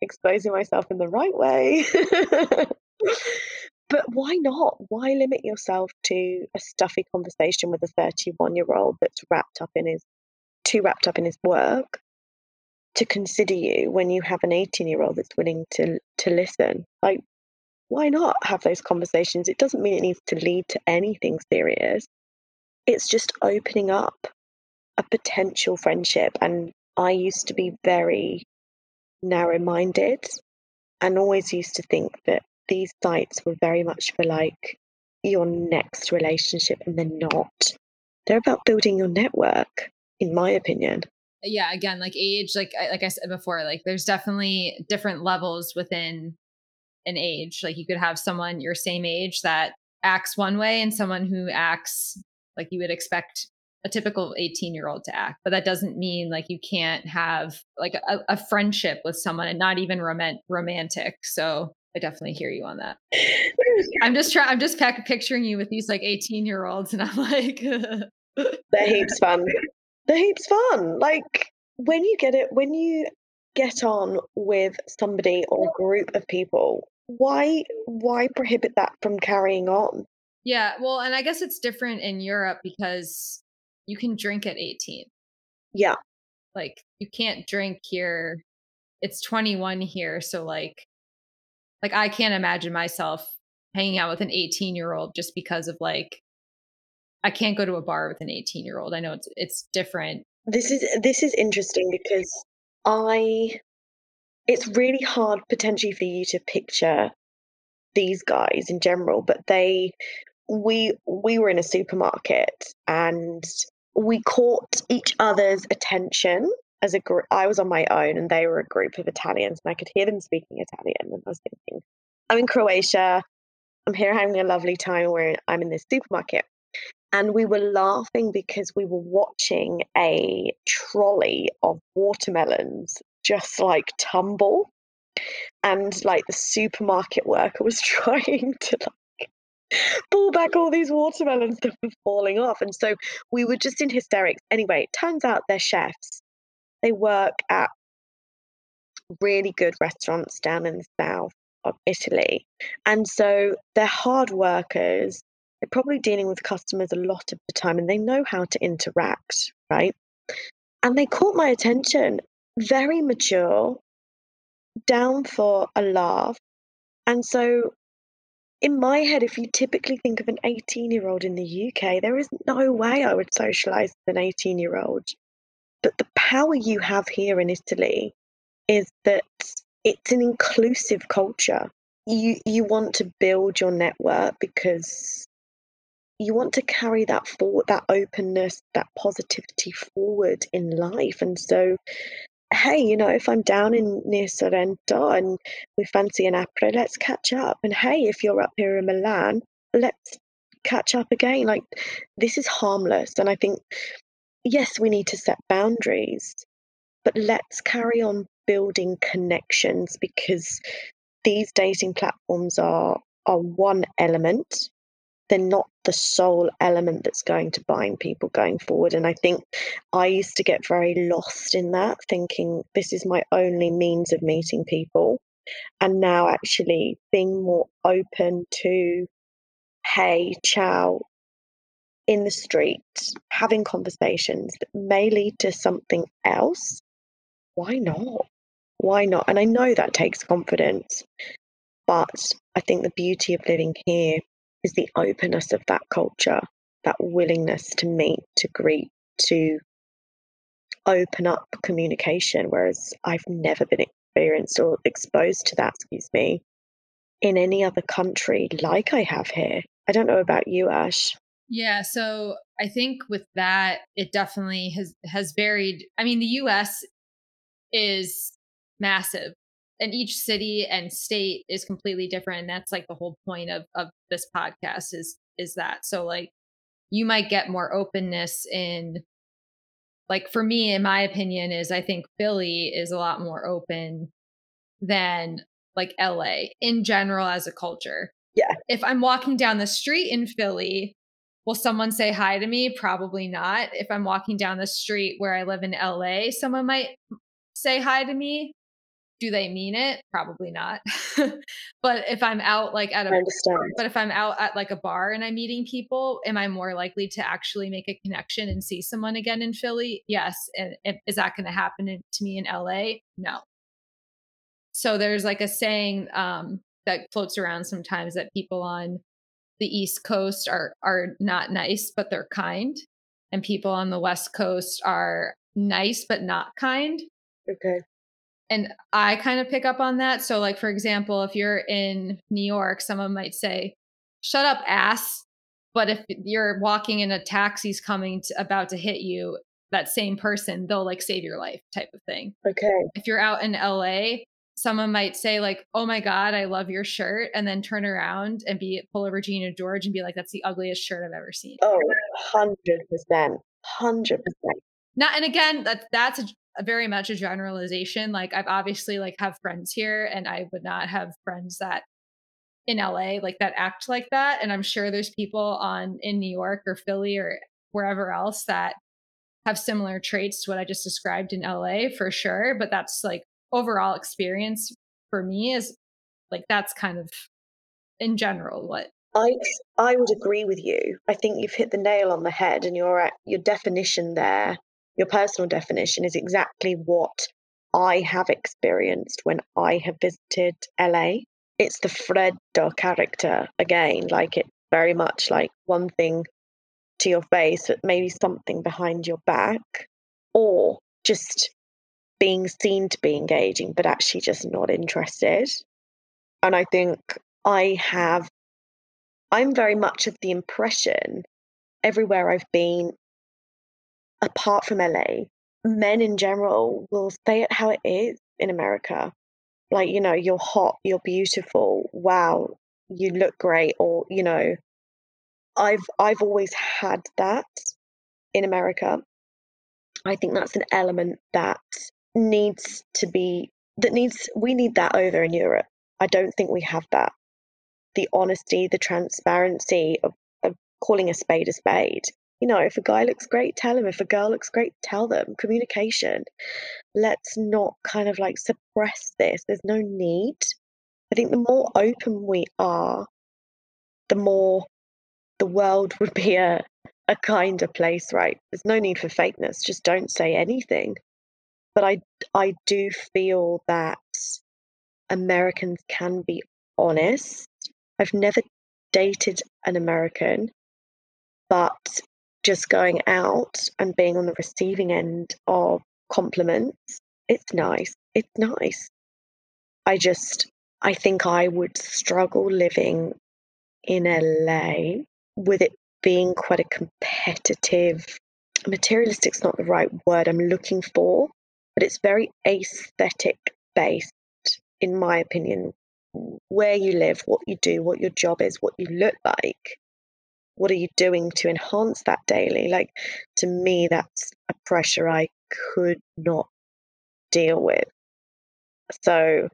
exposing myself in the right way. (laughs) but why not? Why limit yourself to a stuffy conversation with a 31 year old that's wrapped up in his too wrapped up in his work to consider you when you have an 18 year old that's willing to to listen? Like why not have those conversations? It doesn't mean it needs to lead to anything serious. It's just opening up a potential friendship. And I used to be very narrow minded and always used to think that these sites were very much for like your next relationship, and they're not. They're about building your network, in my opinion yeah again like age like like i said before like there's definitely different levels within an age. Like you could have someone your same age that acts one way and someone who acts like you would expect a typical 18 year old to act but that doesn't mean like you can't have like a, a friendship with someone and not even rom- romantic so i definitely hear you on that i'm just trying i'm just picturing you with these like 18 year olds and i'm like (laughs) they're heaps fun they're heaps fun like when you get it when you get on with somebody or a group of people why why prohibit that from carrying on? Yeah, well, and I guess it's different in Europe because you can drink at 18. Yeah. Like you can't drink here. It's 21 here, so like like I can't imagine myself hanging out with an 18-year-old just because of like I can't go to a bar with an 18-year-old. I know it's it's different. This is this is interesting because I it's really hard potentially for you to picture these guys in general, but they we we were in a supermarket and we caught each other's attention as a group. I was on my own and they were a group of Italians and I could hear them speaking Italian and I was thinking, I'm in Croatia. I'm here having a lovely time where I'm in this supermarket. And we were laughing because we were watching a trolley of watermelons just like tumble and like the supermarket worker was (laughs) trying to like pull back all these watermelons that were falling off and so we were just in hysterics anyway it turns out they're chefs they work at really good restaurants down in the south of italy and so they're hard workers they're probably dealing with customers a lot of the time and they know how to interact right and they caught my attention very mature, down for a laugh. And so, in my head, if you typically think of an 18 year old in the UK, there is no way I would socialize with an 18 year old. But the power you have here in Italy is that it's an inclusive culture. You you want to build your network because you want to carry that forward, that openness, that positivity forward in life. And so hey, you know, if I'm down in near Sorrento and we fancy an apre, let's catch up. And hey, if you're up here in Milan, let's catch up again. Like, this is harmless. And I think, yes, we need to set boundaries, but let's carry on building connections because these dating platforms are are one element. They're not the sole element that's going to bind people going forward and i think i used to get very lost in that thinking this is my only means of meeting people and now actually being more open to hey ciao in the street having conversations that may lead to something else why not why not? And I know that takes confidence, but I think the beauty of living here is the openness of that culture, that willingness to meet, to greet, to open up communication, whereas I've never been experienced or exposed to that, excuse me, in any other country like I have here. I don't know about you, Ash. Yeah, so I think with that, it definitely has has varied. I mean, the US is massive and each city and state is completely different and that's like the whole point of of this podcast is is that so like you might get more openness in like for me in my opinion is i think philly is a lot more open than like la in general as a culture yeah if i'm walking down the street in philly will someone say hi to me probably not if i'm walking down the street where i live in la someone might say hi to me do they mean it? Probably not. (laughs) but if I'm out like at a but if I'm out at like a bar and I'm meeting people, am I more likely to actually make a connection and see someone again in Philly? Yes. And is that going to happen to me in LA? No. So there's like a saying um, that floats around sometimes that people on the East Coast are are not nice, but they're kind, and people on the West Coast are nice but not kind. Okay and I kind of pick up on that. So, like, for example, if you're in New York, someone might say, shut up, ass. But if you're walking in a taxi's coming to, about to hit you, that same person, they'll like save your life type of thing. Okay. If you're out in LA, someone might say like, "Oh my god, I love your shirt," and then turn around and be pull a Regina George and be like, "That's the ugliest shirt I've ever seen." Oh, 100%. 100%. Not and again, that that's a, very much a generalization. Like I've obviously like have friends here and I would not have friends that in LA like that act like that. And I'm sure there's people on in New York or Philly or wherever else that have similar traits to what I just described in LA for sure. But that's like overall experience for me is like that's kind of in general what I I would agree with you. I think you've hit the nail on the head and your uh, your definition there your personal definition is exactly what I have experienced when I have visited LA. It's the Freddo character again, like it's very much like one thing to your face, but maybe something behind your back, or just being seen to be engaging, but actually just not interested. And I think I have, I'm very much of the impression everywhere I've been apart from LA, men in general will say it how it is in America. Like, you know, you're hot, you're beautiful, wow, you look great, or, you know, I've I've always had that in America. I think that's an element that needs to be that needs we need that over in Europe. I don't think we have that. The honesty, the transparency of, of calling a spade a spade you know, if a guy looks great, tell him. If a girl looks great, tell them. Communication. Let's not kind of like suppress this. There's no need. I think the more open we are, the more the world would be a, a kinder place, right? There's no need for fakeness. Just don't say anything. But I, I do feel that Americans can be honest. I've never dated an American, but just going out and being on the receiving end of compliments, it's nice. It's nice. I just, I think I would struggle living in LA with it being quite a competitive, materialistic's not the right word I'm looking for, but it's very aesthetic based, in my opinion. Where you live, what you do, what your job is, what you look like what are you doing to enhance that daily? Like, to me, that's a pressure I could not deal with. So,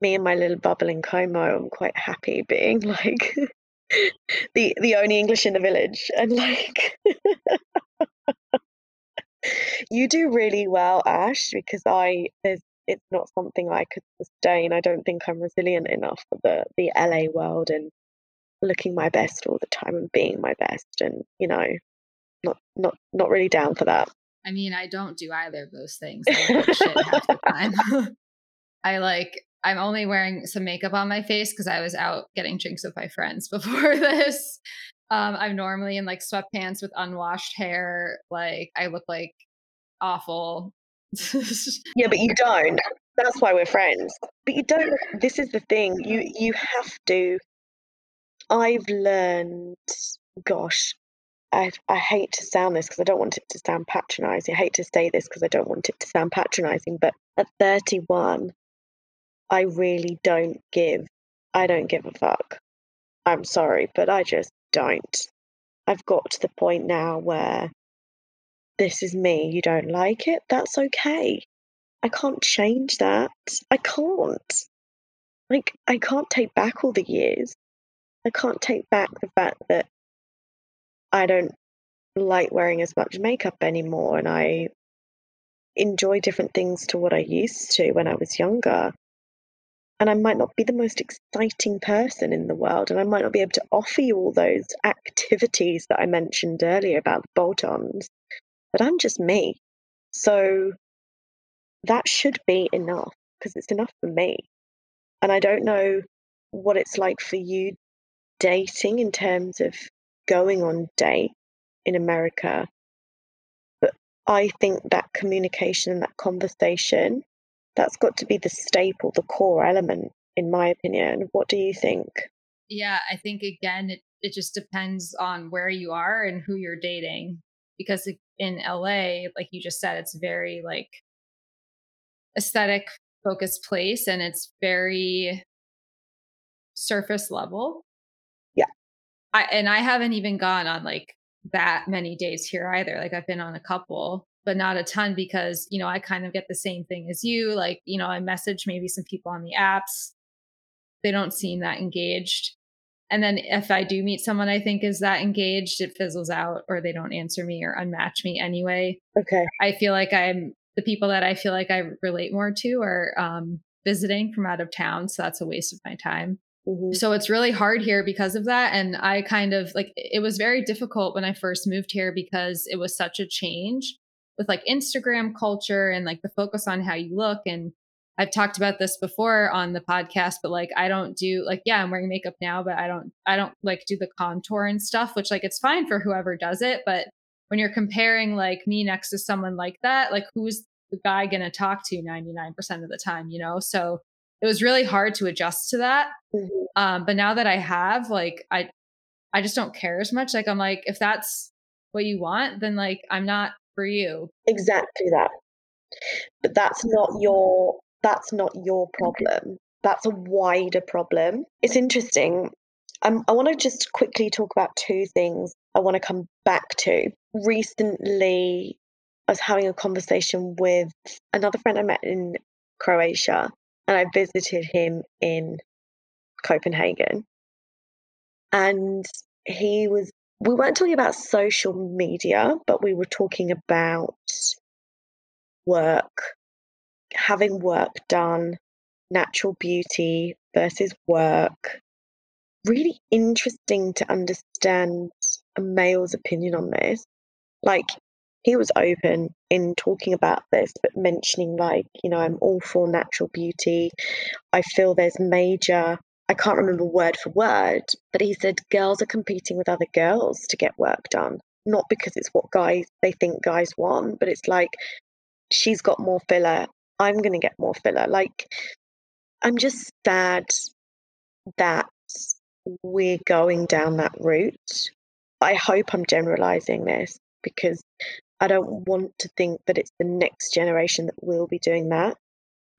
me and my little bubble in Como, I'm quite happy being (laughs) like the the only English in the village, and like (laughs) you do really well, Ash, because I there's it's not something I could sustain. I don't think I'm resilient enough for the the LA world and looking my best all the time and being my best and you know not not not really down for that. I mean, I don't do either of those things. I (laughs) shit half the time. (laughs) I like I'm only wearing some makeup on my face because I was out getting drinks with my friends (laughs) before this. Um, I'm normally in like sweatpants with unwashed hair. Like I look like awful. (laughs) yeah, but you don't. That's why we're friends. But you don't. This is the thing. You you have to. I've learned. Gosh, I I hate to sound this because I don't want it to sound patronizing. I hate to say this because I don't want it to sound patronizing. But at 31, I really don't give. I don't give a fuck. I'm sorry, but I just don't. I've got to the point now where this is me. You don't like it? That's okay. I can't change that. I can't. Like, I can't take back all the years. I can't take back the fact that I don't like wearing as much makeup anymore and I enjoy different things to what I used to when I was younger and I might not be the most exciting person in the world, and I might not be able to offer you all those activities that I mentioned earlier about the bolt ons, but I'm just me. So that should be enough because it's enough for me. And I don't know what it's like for you dating in terms of going on date in America. But I think that communication and that conversation that's got to be the staple, the core element, in my opinion. What do you think? Yeah, I think again, it, it just depends on where you are and who you're dating. Because in LA, like you just said, it's very like aesthetic focused place and it's very surface level. Yeah. I and I haven't even gone on like that many dates here either. Like I've been on a couple but not a ton because, you know, I kind of get the same thing as you. Like, you know, I message maybe some people on the apps. They don't seem that engaged. And then if I do meet someone I think is that engaged, it fizzles out or they don't answer me or unmatch me anyway. Okay. I feel like I'm the people that I feel like I relate more to are um, visiting from out of town. So that's a waste of my time. Mm-hmm. So it's really hard here because of that. And I kind of like it was very difficult when I first moved here because it was such a change with like Instagram culture and like the focus on how you look. And I've talked about this before on the podcast, but like I don't do like, yeah, I'm wearing makeup now, but I don't, I don't like do the contour and stuff, which like it's fine for whoever does it. But when you're comparing like me next to someone like that, like who's the guy going to talk to 99% of the time, you know? So it was really hard to adjust to that. Mm-hmm. Um, but now that I have, like, I, I just don't care as much. Like, I'm like, if that's what you want, then like, I'm not for you. Exactly that. But that's not your that's not your problem. That's a wider problem. It's interesting. Um, I want to just quickly talk about two things I want to come back to. Recently, I was having a conversation with another friend I met in Croatia, and I visited him in Copenhagen. And he was we weren't talking about social media, but we were talking about work, having work done, natural beauty versus work. Really interesting to understand a male's opinion on this. Like, he was open in talking about this, but mentioning, like, you know, I'm all for natural beauty. I feel there's major I can't remember word for word, but he said girls are competing with other girls to get work done. Not because it's what guys they think guys want, but it's like she's got more filler. I'm going to get more filler. Like, I'm just sad that we're going down that route. I hope I'm generalizing this because I don't want to think that it's the next generation that will be doing that.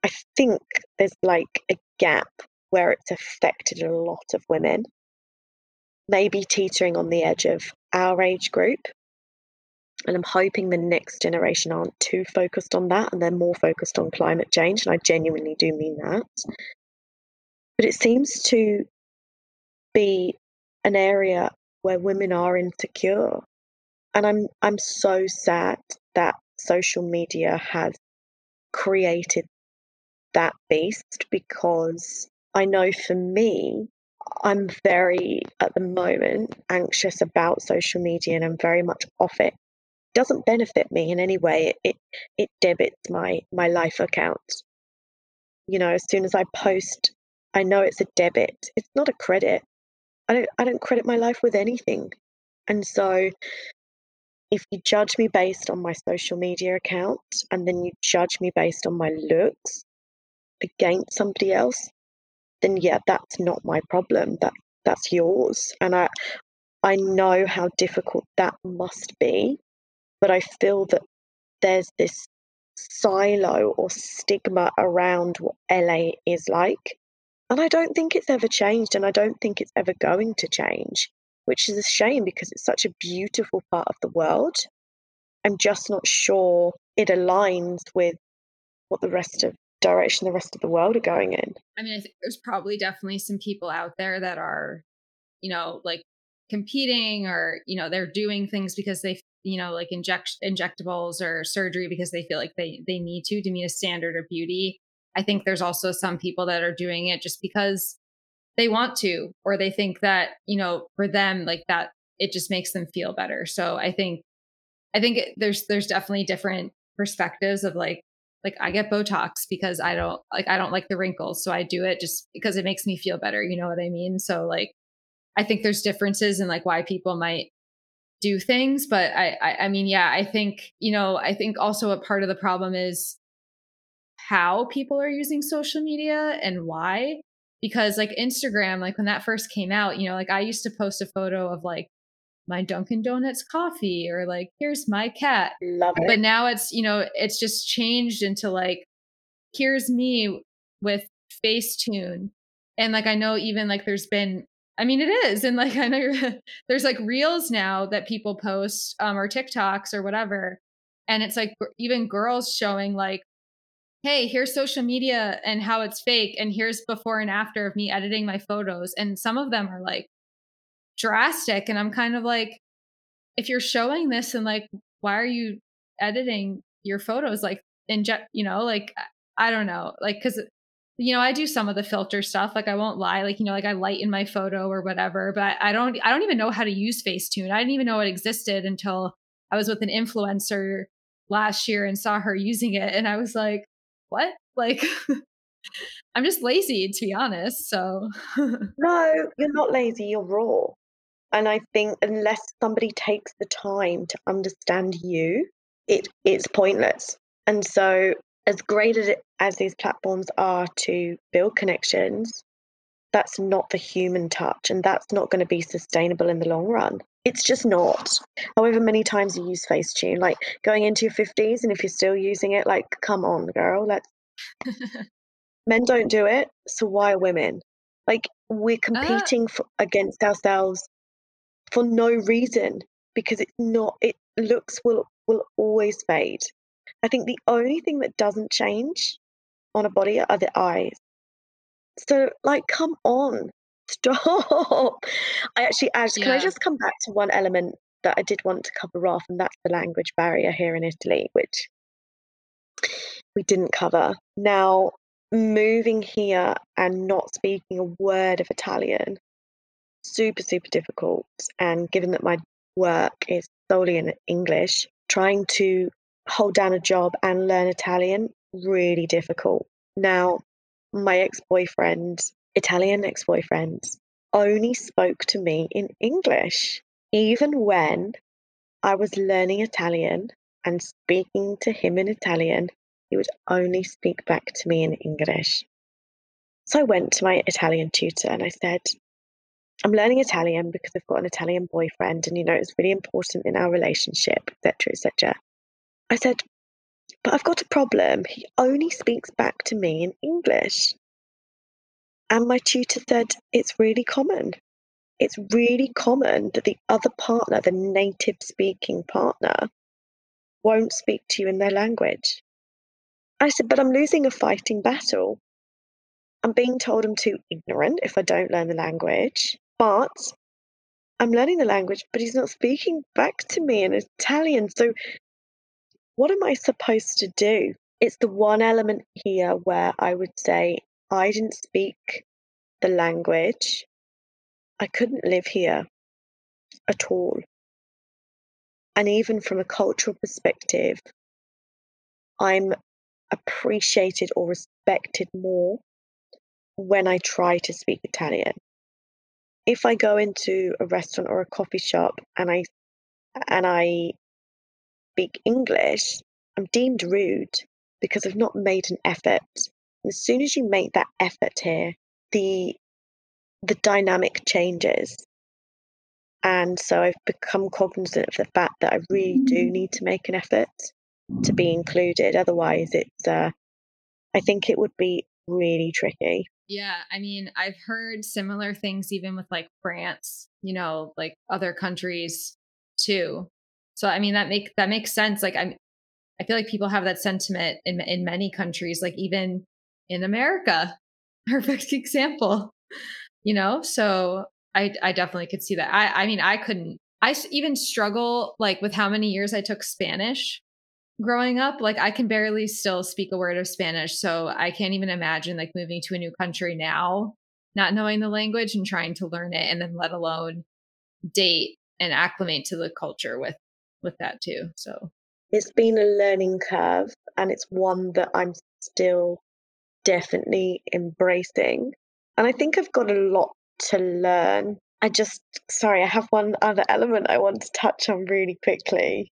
I think there's like a gap where it's affected a lot of women. maybe teetering on the edge of our age group. And I'm hoping the next generation aren't too focused on that and they're more focused on climate change. And I genuinely do mean that. But it seems to be an area where women are insecure. And I'm I'm so sad that social media has created that beast because I know for me, I'm very at the moment anxious about social media and I'm very much off it. it doesn't benefit me in any way. It, it it debits my my life account. You know, as soon as I post, I know it's a debit. It's not a credit. I don't I don't credit my life with anything. And so if you judge me based on my social media account and then you judge me based on my looks against somebody else, then yeah, that's not my problem. That that's yours. And I I know how difficult that must be, but I feel that there's this silo or stigma around what LA is like. And I don't think it's ever changed and I don't think it's ever going to change, which is a shame because it's such a beautiful part of the world. I'm just not sure it aligns with what the rest of direction the rest of the world are going in. I mean, I think there's probably definitely some people out there that are, you know, like competing or, you know, they're doing things because they, you know, like inject injectables or surgery because they feel like they they need to to meet a standard of beauty. I think there's also some people that are doing it just because they want to or they think that, you know, for them like that it just makes them feel better. So I think I think there's there's definitely different perspectives of like like I get Botox because I don't like I don't like the wrinkles, so I do it just because it makes me feel better. You know what I mean? So like, I think there's differences in like why people might do things, but I, I I mean, yeah, I think you know, I think also a part of the problem is how people are using social media and why. Because like Instagram, like when that first came out, you know, like I used to post a photo of like my Dunkin' Donuts coffee or like, here's my cat. Love it. But now it's, you know, it's just changed into like, here's me with Facetune. And like, I know even like there's been, I mean, it is. And like, (laughs) I know there's like reels now that people post um, or TikToks or whatever. And it's like even girls showing like, hey, here's social media and how it's fake. And here's before and after of me editing my photos. And some of them are like drastic. And I'm kind of like, if you're showing this and like, why are you editing your photos? Like, in inject, you know, like, I don't know, like, cause, you know, I do some of the filter stuff. Like, I won't lie, like, you know, like I lighten my photo or whatever, but I don't, I don't even know how to use Facetune. I didn't even know it existed until I was with an influencer last year and saw her using it. And I was like, what? Like, (laughs) I'm just lazy, to be honest. So, no, (laughs) you're not lazy, you're raw. And I think unless somebody takes the time to understand you, it it's pointless. And so as great as it, as these platforms are to build connections, that's not the human touch and that's not going to be sustainable in the long run. It's just not. However many times you use Facetune, like going into your 50s and if you're still using it, like come on, girl, let's (laughs) Men don't do it, so why women? Like we're uh competing uh, for, against ourselves for no reason because it's not it looks will will always fade. I think the only thing that doesn't change on a body are the eyes. So like come on (laughs) stop. I actually actually yeah. can i just come back to one element that i did want to cover off and that's the language barrier here in italy which we didn't cover. Now moving here and not speaking a word of italian super, super difficult. And given that my work is solely in English, trying to hold down a job and learn Italian, really difficult. Now, my ex boyfriend, Italian ex boyfriend, only spoke to me in English, even when I was learning Italian and speaking to him in Italian, he would only speak back to me in English. So I went to my Italian tutor and I said, I'm learning Italian because I've got an Italian boyfriend and you know it's really important in our relationship, etc. etc. I said, but I've got a problem. He only speaks back to me in English. And my tutor said, it's really common. it's really common that the other partner, the native speaking partner, won't speak to you in their language. I said, but I'm losing a fighting battle. I'm being told I'm too ignorant if I don't learn the language, but I'm learning the language, but he's not speaking back to me in Italian. So, what am I supposed to do? It's the one element here where I would say I didn't speak the language. I couldn't live here at all. And even from a cultural perspective, I'm appreciated or respected more when I try to speak Italian. If I go into a restaurant or a coffee shop and I and I speak English, I'm deemed rude because I've not made an effort. And as soon as you make that effort here, the the dynamic changes. And so I've become cognizant of the fact that I really do mm. need to make an effort to be included. Otherwise, it's, uh, I think it would be really tricky. Yeah. I mean, I've heard similar things even with like France, you know, like other countries too. So, I mean, that make, that makes sense. Like, I'm, I feel like people have that sentiment in, in many countries, like even in America, (laughs) perfect example you know so i i definitely could see that i i mean i couldn't i even struggle like with how many years i took spanish growing up like i can barely still speak a word of spanish so i can't even imagine like moving to a new country now not knowing the language and trying to learn it and then let alone date and acclimate to the culture with with that too so it's been a learning curve and it's one that i'm still definitely embracing and I think I've got a lot to learn. I just, sorry, I have one other element I want to touch on really quickly.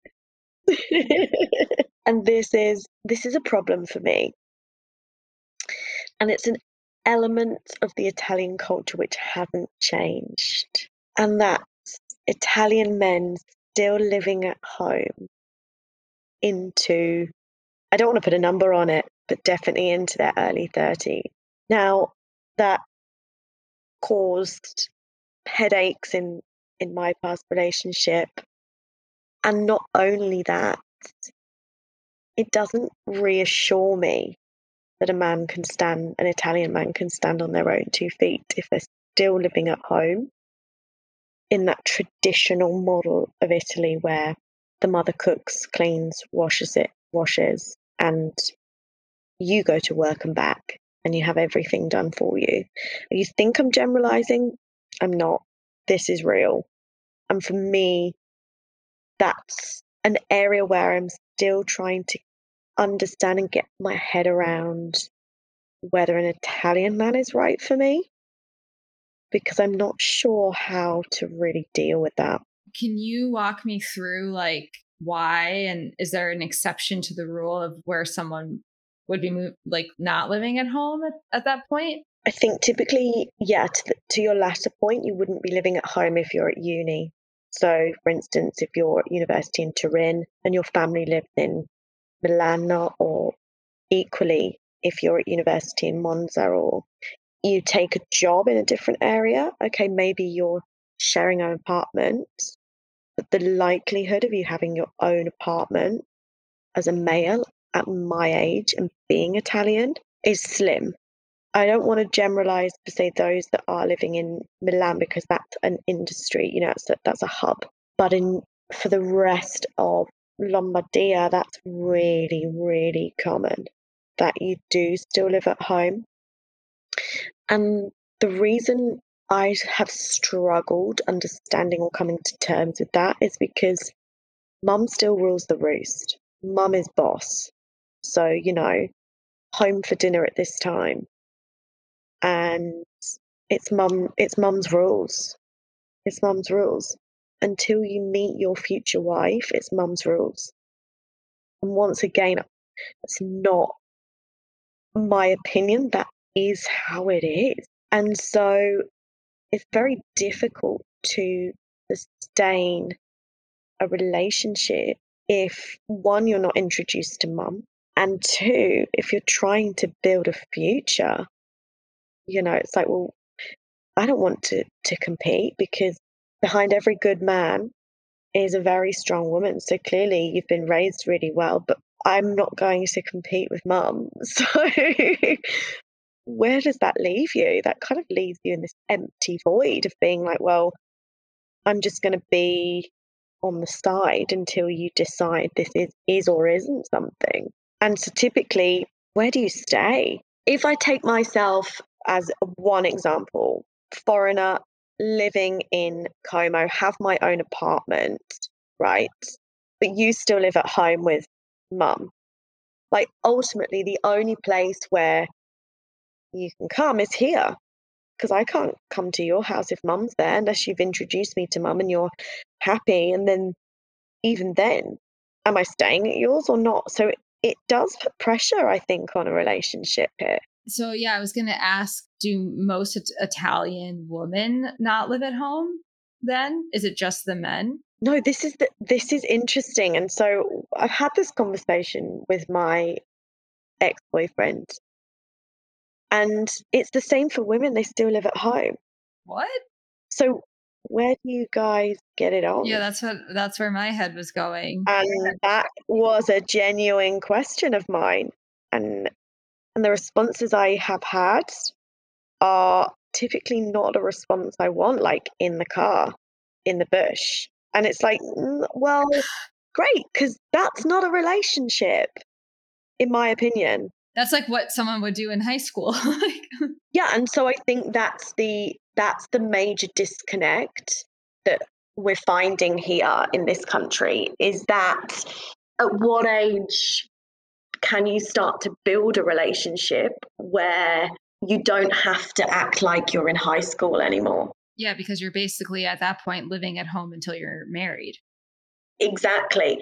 (laughs) and this is this is a problem for me. And it's an element of the Italian culture which hasn't changed. And that's Italian men still living at home into I don't want to put a number on it, but definitely into their early 30s. Now, that caused headaches in in my past relationship. And not only that, it doesn't reassure me that a man can stand, an Italian man can stand on their own two feet if they're still living at home in that traditional model of Italy where the mother cooks, cleans, washes it, washes, and you go to work and back and you have everything done for you. You think I'm generalizing? I'm not. This is real. And for me, that's an area where I'm still trying to understand and get my head around whether an Italian man is right for me because I'm not sure how to really deal with that. Can you walk me through like why and is there an exception to the rule of where someone would be move, like not living at home at, at that point? I think typically, yeah, to, the, to your latter point, you wouldn't be living at home if you're at uni. So, for instance, if you're at university in Turin and your family lives in Milan, or equally, if you're at university in Monza or you take a job in a different area, okay, maybe you're sharing an apartment, but the likelihood of you having your own apartment as a male at my age and being Italian is slim. I don't want to generalize to say those that are living in Milan because that's an industry, you know, that's a, that's a hub. But in for the rest of Lombardia, that's really, really common that you do still live at home. And the reason I have struggled understanding or coming to terms with that is because mum still rules the roost. Mum is boss. So, you know, home for dinner at this time. And it's mum it's mum's rules. It's mum's rules. Until you meet your future wife, it's mum's rules. And once again, it's not my opinion, that is how it is. And so it's very difficult to sustain a relationship if one, you're not introduced to mum, and two, if you're trying to build a future, you know, it's like, well, I don't want to to compete because behind every good man is a very strong woman. So clearly you've been raised really well, but I'm not going to compete with mum. (laughs) So where does that leave you? That kind of leaves you in this empty void of being like, well, I'm just going to be on the side until you decide this is, is or isn't something. And so typically, where do you stay? If I take myself as one example, foreigner living in Como, have my own apartment, right? But you still live at home with mum. Like ultimately, the only place where you can come is here because I can't come to your house if mum's there unless you've introduced me to mum and you're happy. And then, even then, am I staying at yours or not? So it, it does put pressure, I think, on a relationship here. So, yeah, I was going to ask do most Italian women not live at home then? Is it just the men? No, this is the, this is interesting. And so I've had this conversation with my ex-boyfriend and it's the same for women, they still live at home. What? So where do you guys get it on? Yeah, that's what that's where my head was going. And that was a genuine question of mine. And and the responses I have had are typically not a response I want, like in the car, in the bush. And it's like, mm, well, great, because that's not a relationship, in my opinion. That's like what someone would do in high school. (laughs) yeah, and so I think that's the that's the major disconnect that we're finding here in this country is that at what age can you start to build a relationship where you don't have to act like you're in high school anymore? Yeah, because you're basically at that point living at home until you're married. Exactly.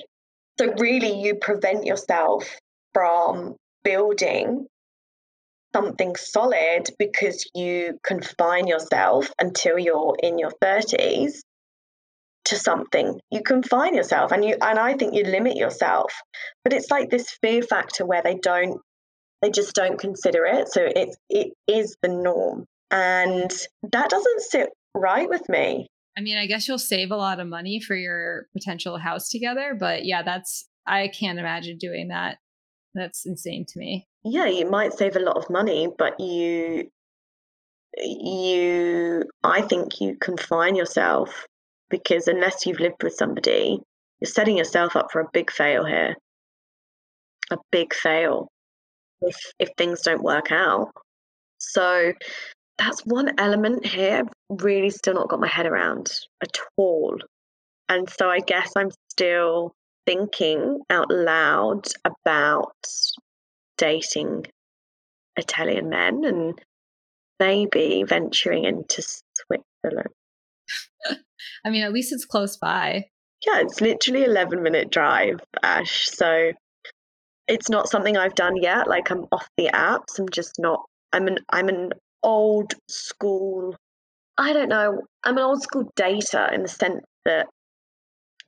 So, really, you prevent yourself from building something solid because you confine yourself until you're in your 30s to something you confine yourself and you and i think you limit yourself. But it's like this fear factor where they don't they just don't consider it so it it is the norm. And that doesn't sit right with me. I mean i guess you'll save a lot of money for your potential house together but yeah that's i can't imagine doing that. That's insane to me. Yeah, you might save a lot of money, but you you I think you confine yourself because unless you've lived with somebody, you're setting yourself up for a big fail here. A big fail if if things don't work out. So that's one element here I've really still not got my head around at all. And so I guess I'm still thinking out loud about dating Italian men and maybe venturing into Switzerland. I mean, at least it's close by. Yeah, it's literally 11 minute drive, Ash. So it's not something I've done yet. Like I'm off the apps. I'm just not I'm an I'm an old school I don't know. I'm an old school data in the sense that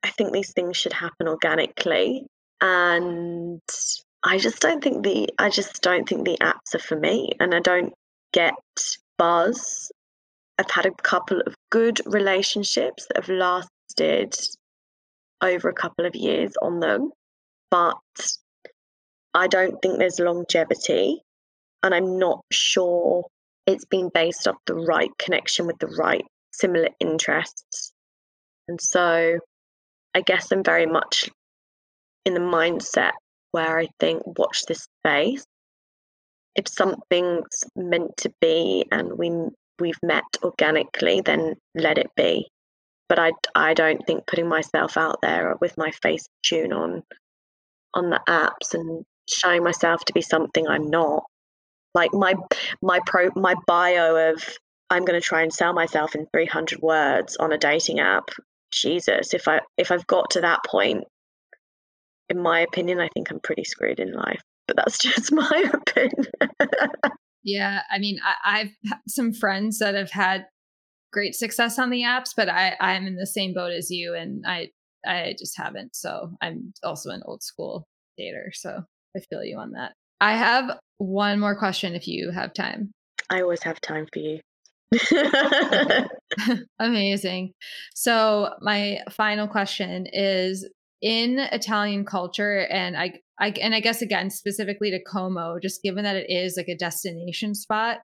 I think these things should happen organically. And I just don't think the I just don't think the apps are for me. And I don't get buzz. I've had a couple of good relationships that have lasted over a couple of years on them, but I don't think there's longevity. And I'm not sure it's been based off the right connection with the right similar interests. And so I guess I'm very much in the mindset where I think, watch this space. If something's meant to be and we we've met organically, then let it be. But I I don't think putting myself out there with my face tune on on the apps and showing myself to be something I'm not. Like my my pro my bio of I'm going to try and sell myself in 300 words on a dating app Jesus, if I if I've got to that point, in my opinion, I think I'm pretty screwed in life. But that's (laughs) just my opinion. (laughs) yeah, I mean, I, I've some friends that have had great success on the apps, but I I'm in the same boat as you, and I I just haven't. So I'm also an old school dater, so I feel you on that. I have one more question if you have time. I always have time for you. (laughs) (laughs) Amazing. So, my final question is in Italian culture and I I and I guess again specifically to Como, just given that it is like a destination spot,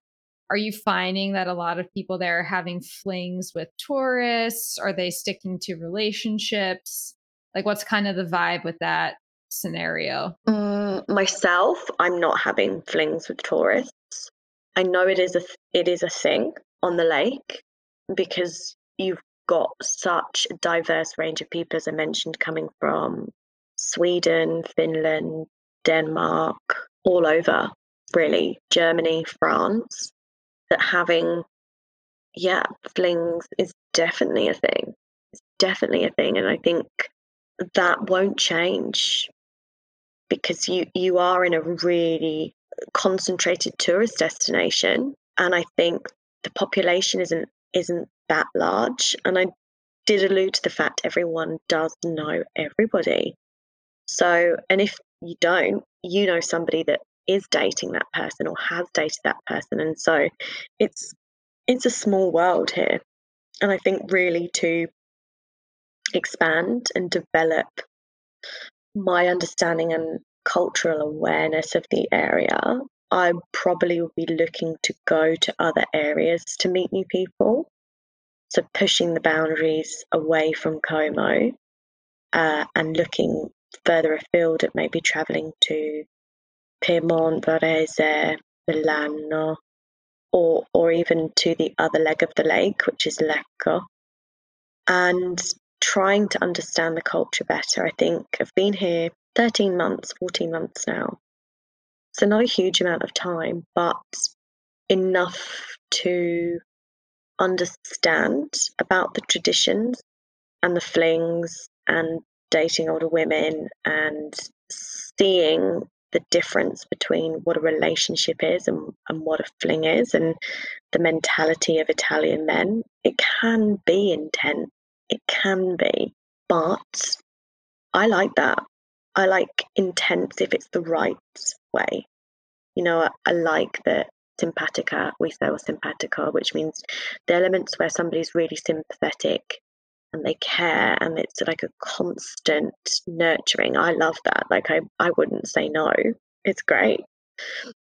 are you finding that a lot of people there are having flings with tourists? Are they sticking to relationships? Like what's kind of the vibe with that scenario? Um, myself, I'm not having flings with tourists. I know it is a it is a thing on the lake because you've got such a diverse range of people, as I mentioned, coming from Sweden, Finland, Denmark, all over, really, Germany, France, that having, yeah, flings is definitely a thing. It's definitely a thing. And I think that won't change because you, you are in a really concentrated tourist destination. And I think the population isn't isn't that large. And I did allude to the fact everyone does know everybody. So, and if you don't, you know somebody that is dating that person or has dated that person. And so it's it's a small world here. And I think really to expand and develop my understanding and cultural awareness of the area, I probably would be looking to go to other areas to meet new people. So pushing the boundaries away from Como uh, and looking further afield at maybe travelling to Piedmont, Varese, Milano, or or even to the other leg of the lake, which is Lecco, and trying to understand the culture better. I think I've been here 13 months, 14 months now. So not a huge amount of time, but enough to understand about the traditions and the flings and dating older women and seeing the difference between what a relationship is and, and what a fling is and the mentality of Italian men. It can be intense. It can be. But I like that. I like intense if it's the right way. You know, I, I like that simpatica, we say, or simpatica, which means the elements where somebody's really sympathetic and they care and it's like a constant nurturing. I love that. Like I, I wouldn't say no. It's great.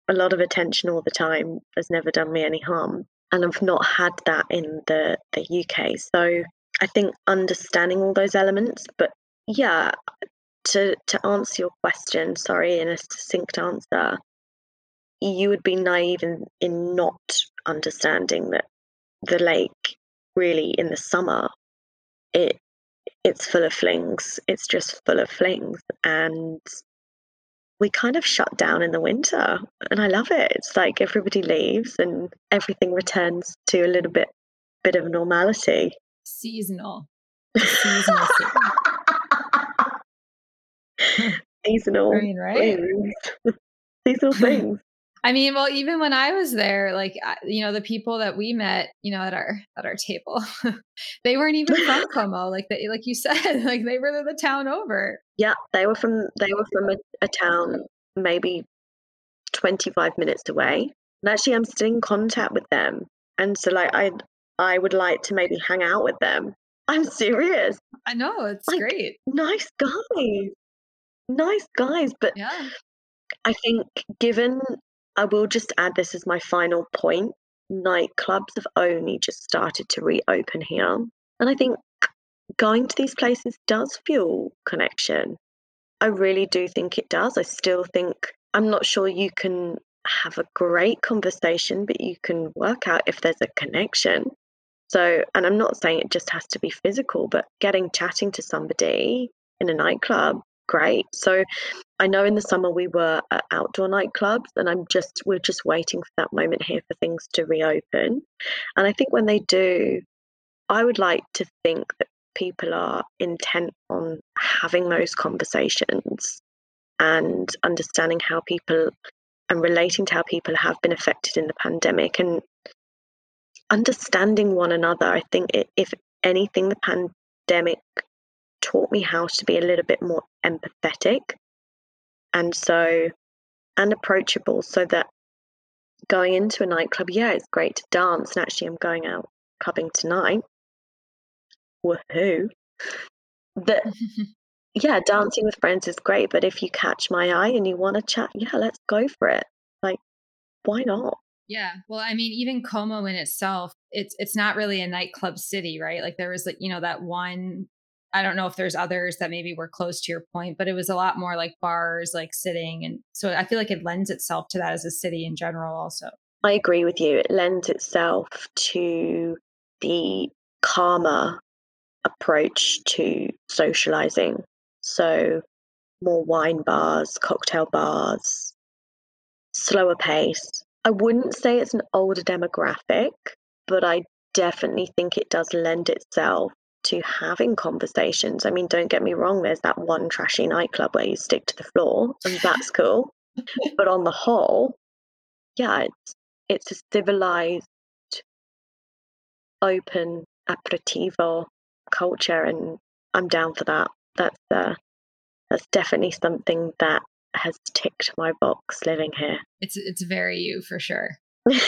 A lot of attention all the time has never done me any harm. And I've not had that in the, the UK. So I think understanding all those elements, but yeah, to to answer your question, sorry, in a succinct answer, you would be naive in, in not understanding that the lake really in the summer it it's full of flings. It's just full of flings. And we kind of shut down in the winter and i love it. It's like everybody leaves and everything returns to a little bit bit of normality. Seasonal. Seasonal (laughs) seasonal I mean, right? things. (laughs) seasonal (laughs) things I mean, well, even when I was there, like you know, the people that we met, you know, at our at our table, (laughs) they weren't even from (laughs) Como. Like they, like you said, (laughs) like they were the town over. Yeah, they were from they were from a, a town maybe twenty five minutes away. And actually, I'm still in contact with them, and so like I I would like to maybe hang out with them. I'm serious. I know it's like, great. Nice guys, nice guys, but yeah. I think given I will just add this as my final point. Nightclubs have only just started to reopen here. And I think going to these places does fuel connection. I really do think it does. I still think, I'm not sure you can have a great conversation, but you can work out if there's a connection. So, and I'm not saying it just has to be physical, but getting chatting to somebody in a nightclub great. So I know in the summer we were at outdoor nightclubs, and I'm just we're just waiting for that moment here for things to reopen. And I think when they do, I would like to think that people are intent on having those conversations and understanding how people and relating to how people have been affected in the pandemic and understanding one another. I think it, if anything, the pandemic taught me how to be a little bit more empathetic and so and approachable so that going into a nightclub, yeah, it's great to dance. And actually, I'm going out clubbing tonight. Woohoo. But (laughs) yeah, dancing with friends is great. But if you catch my eye and you want to chat, yeah, let's go for it. Like, why not? Yeah. Well, I mean, even Como in itself, it's it's not really a nightclub city, right? Like there was like, you know, that one I don't know if there's others that maybe were close to your point, but it was a lot more like bars, like sitting. And so I feel like it lends itself to that as a city in general, also. I agree with you. It lends itself to the calmer approach to socializing. So, more wine bars, cocktail bars, slower pace. I wouldn't say it's an older demographic, but I definitely think it does lend itself to having conversations. I mean, don't get me wrong, there's that one trashy nightclub where you stick to the floor, and that's (laughs) cool. but on the whole, yeah, it's it's a civilized, open aperitivo culture, and I'm down for that. That's uh, that's definitely something that has ticked my box living here. It's it's very you for sure. (laughs) come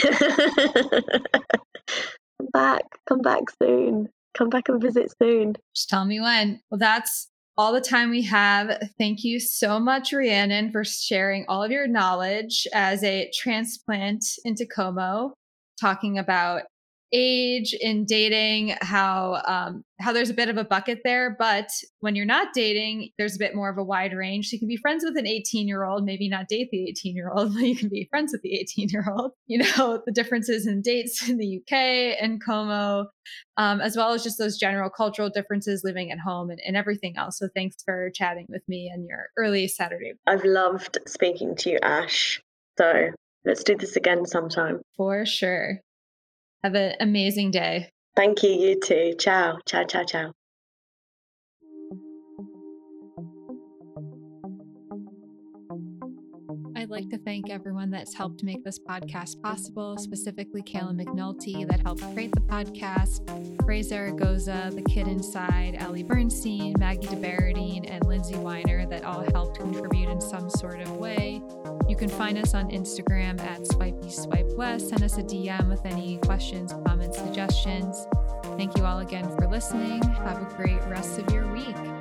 back, come back soon come back and visit soon. Just tell me when. Well, that's all the time we have. Thank you so much, Rhiannon, for sharing all of your knowledge as a transplant into Como, talking about age in dating, how um, how there's a bit of a bucket there, but when you're not dating, there's a bit more of a wide range. So you can be friends with an 18 year old, maybe not date the 18 year old, (laughs) but you can be friends with the 18 year old. You know (laughs) the differences in dates in the UK and Como, um, as well as just those general cultural differences living at home and, and everything else. So thanks for chatting with me on your early Saturday. I've loved speaking to you, Ash. So let's do this again sometime. For sure. Have an amazing day. Thank you, you too. Ciao. Ciao, ciao, ciao. Like to thank everyone that's helped make this podcast possible, specifically Kayla McNulty that helped create the podcast, Ray Zaragoza, The Kid Inside, Allie Bernstein, Maggie DeBaradine, and Lindsay Weiner that all helped contribute in some sort of way. You can find us on Instagram at Swipey Swipe West. Send us a DM with any questions, comments, suggestions. Thank you all again for listening. Have a great rest of your week.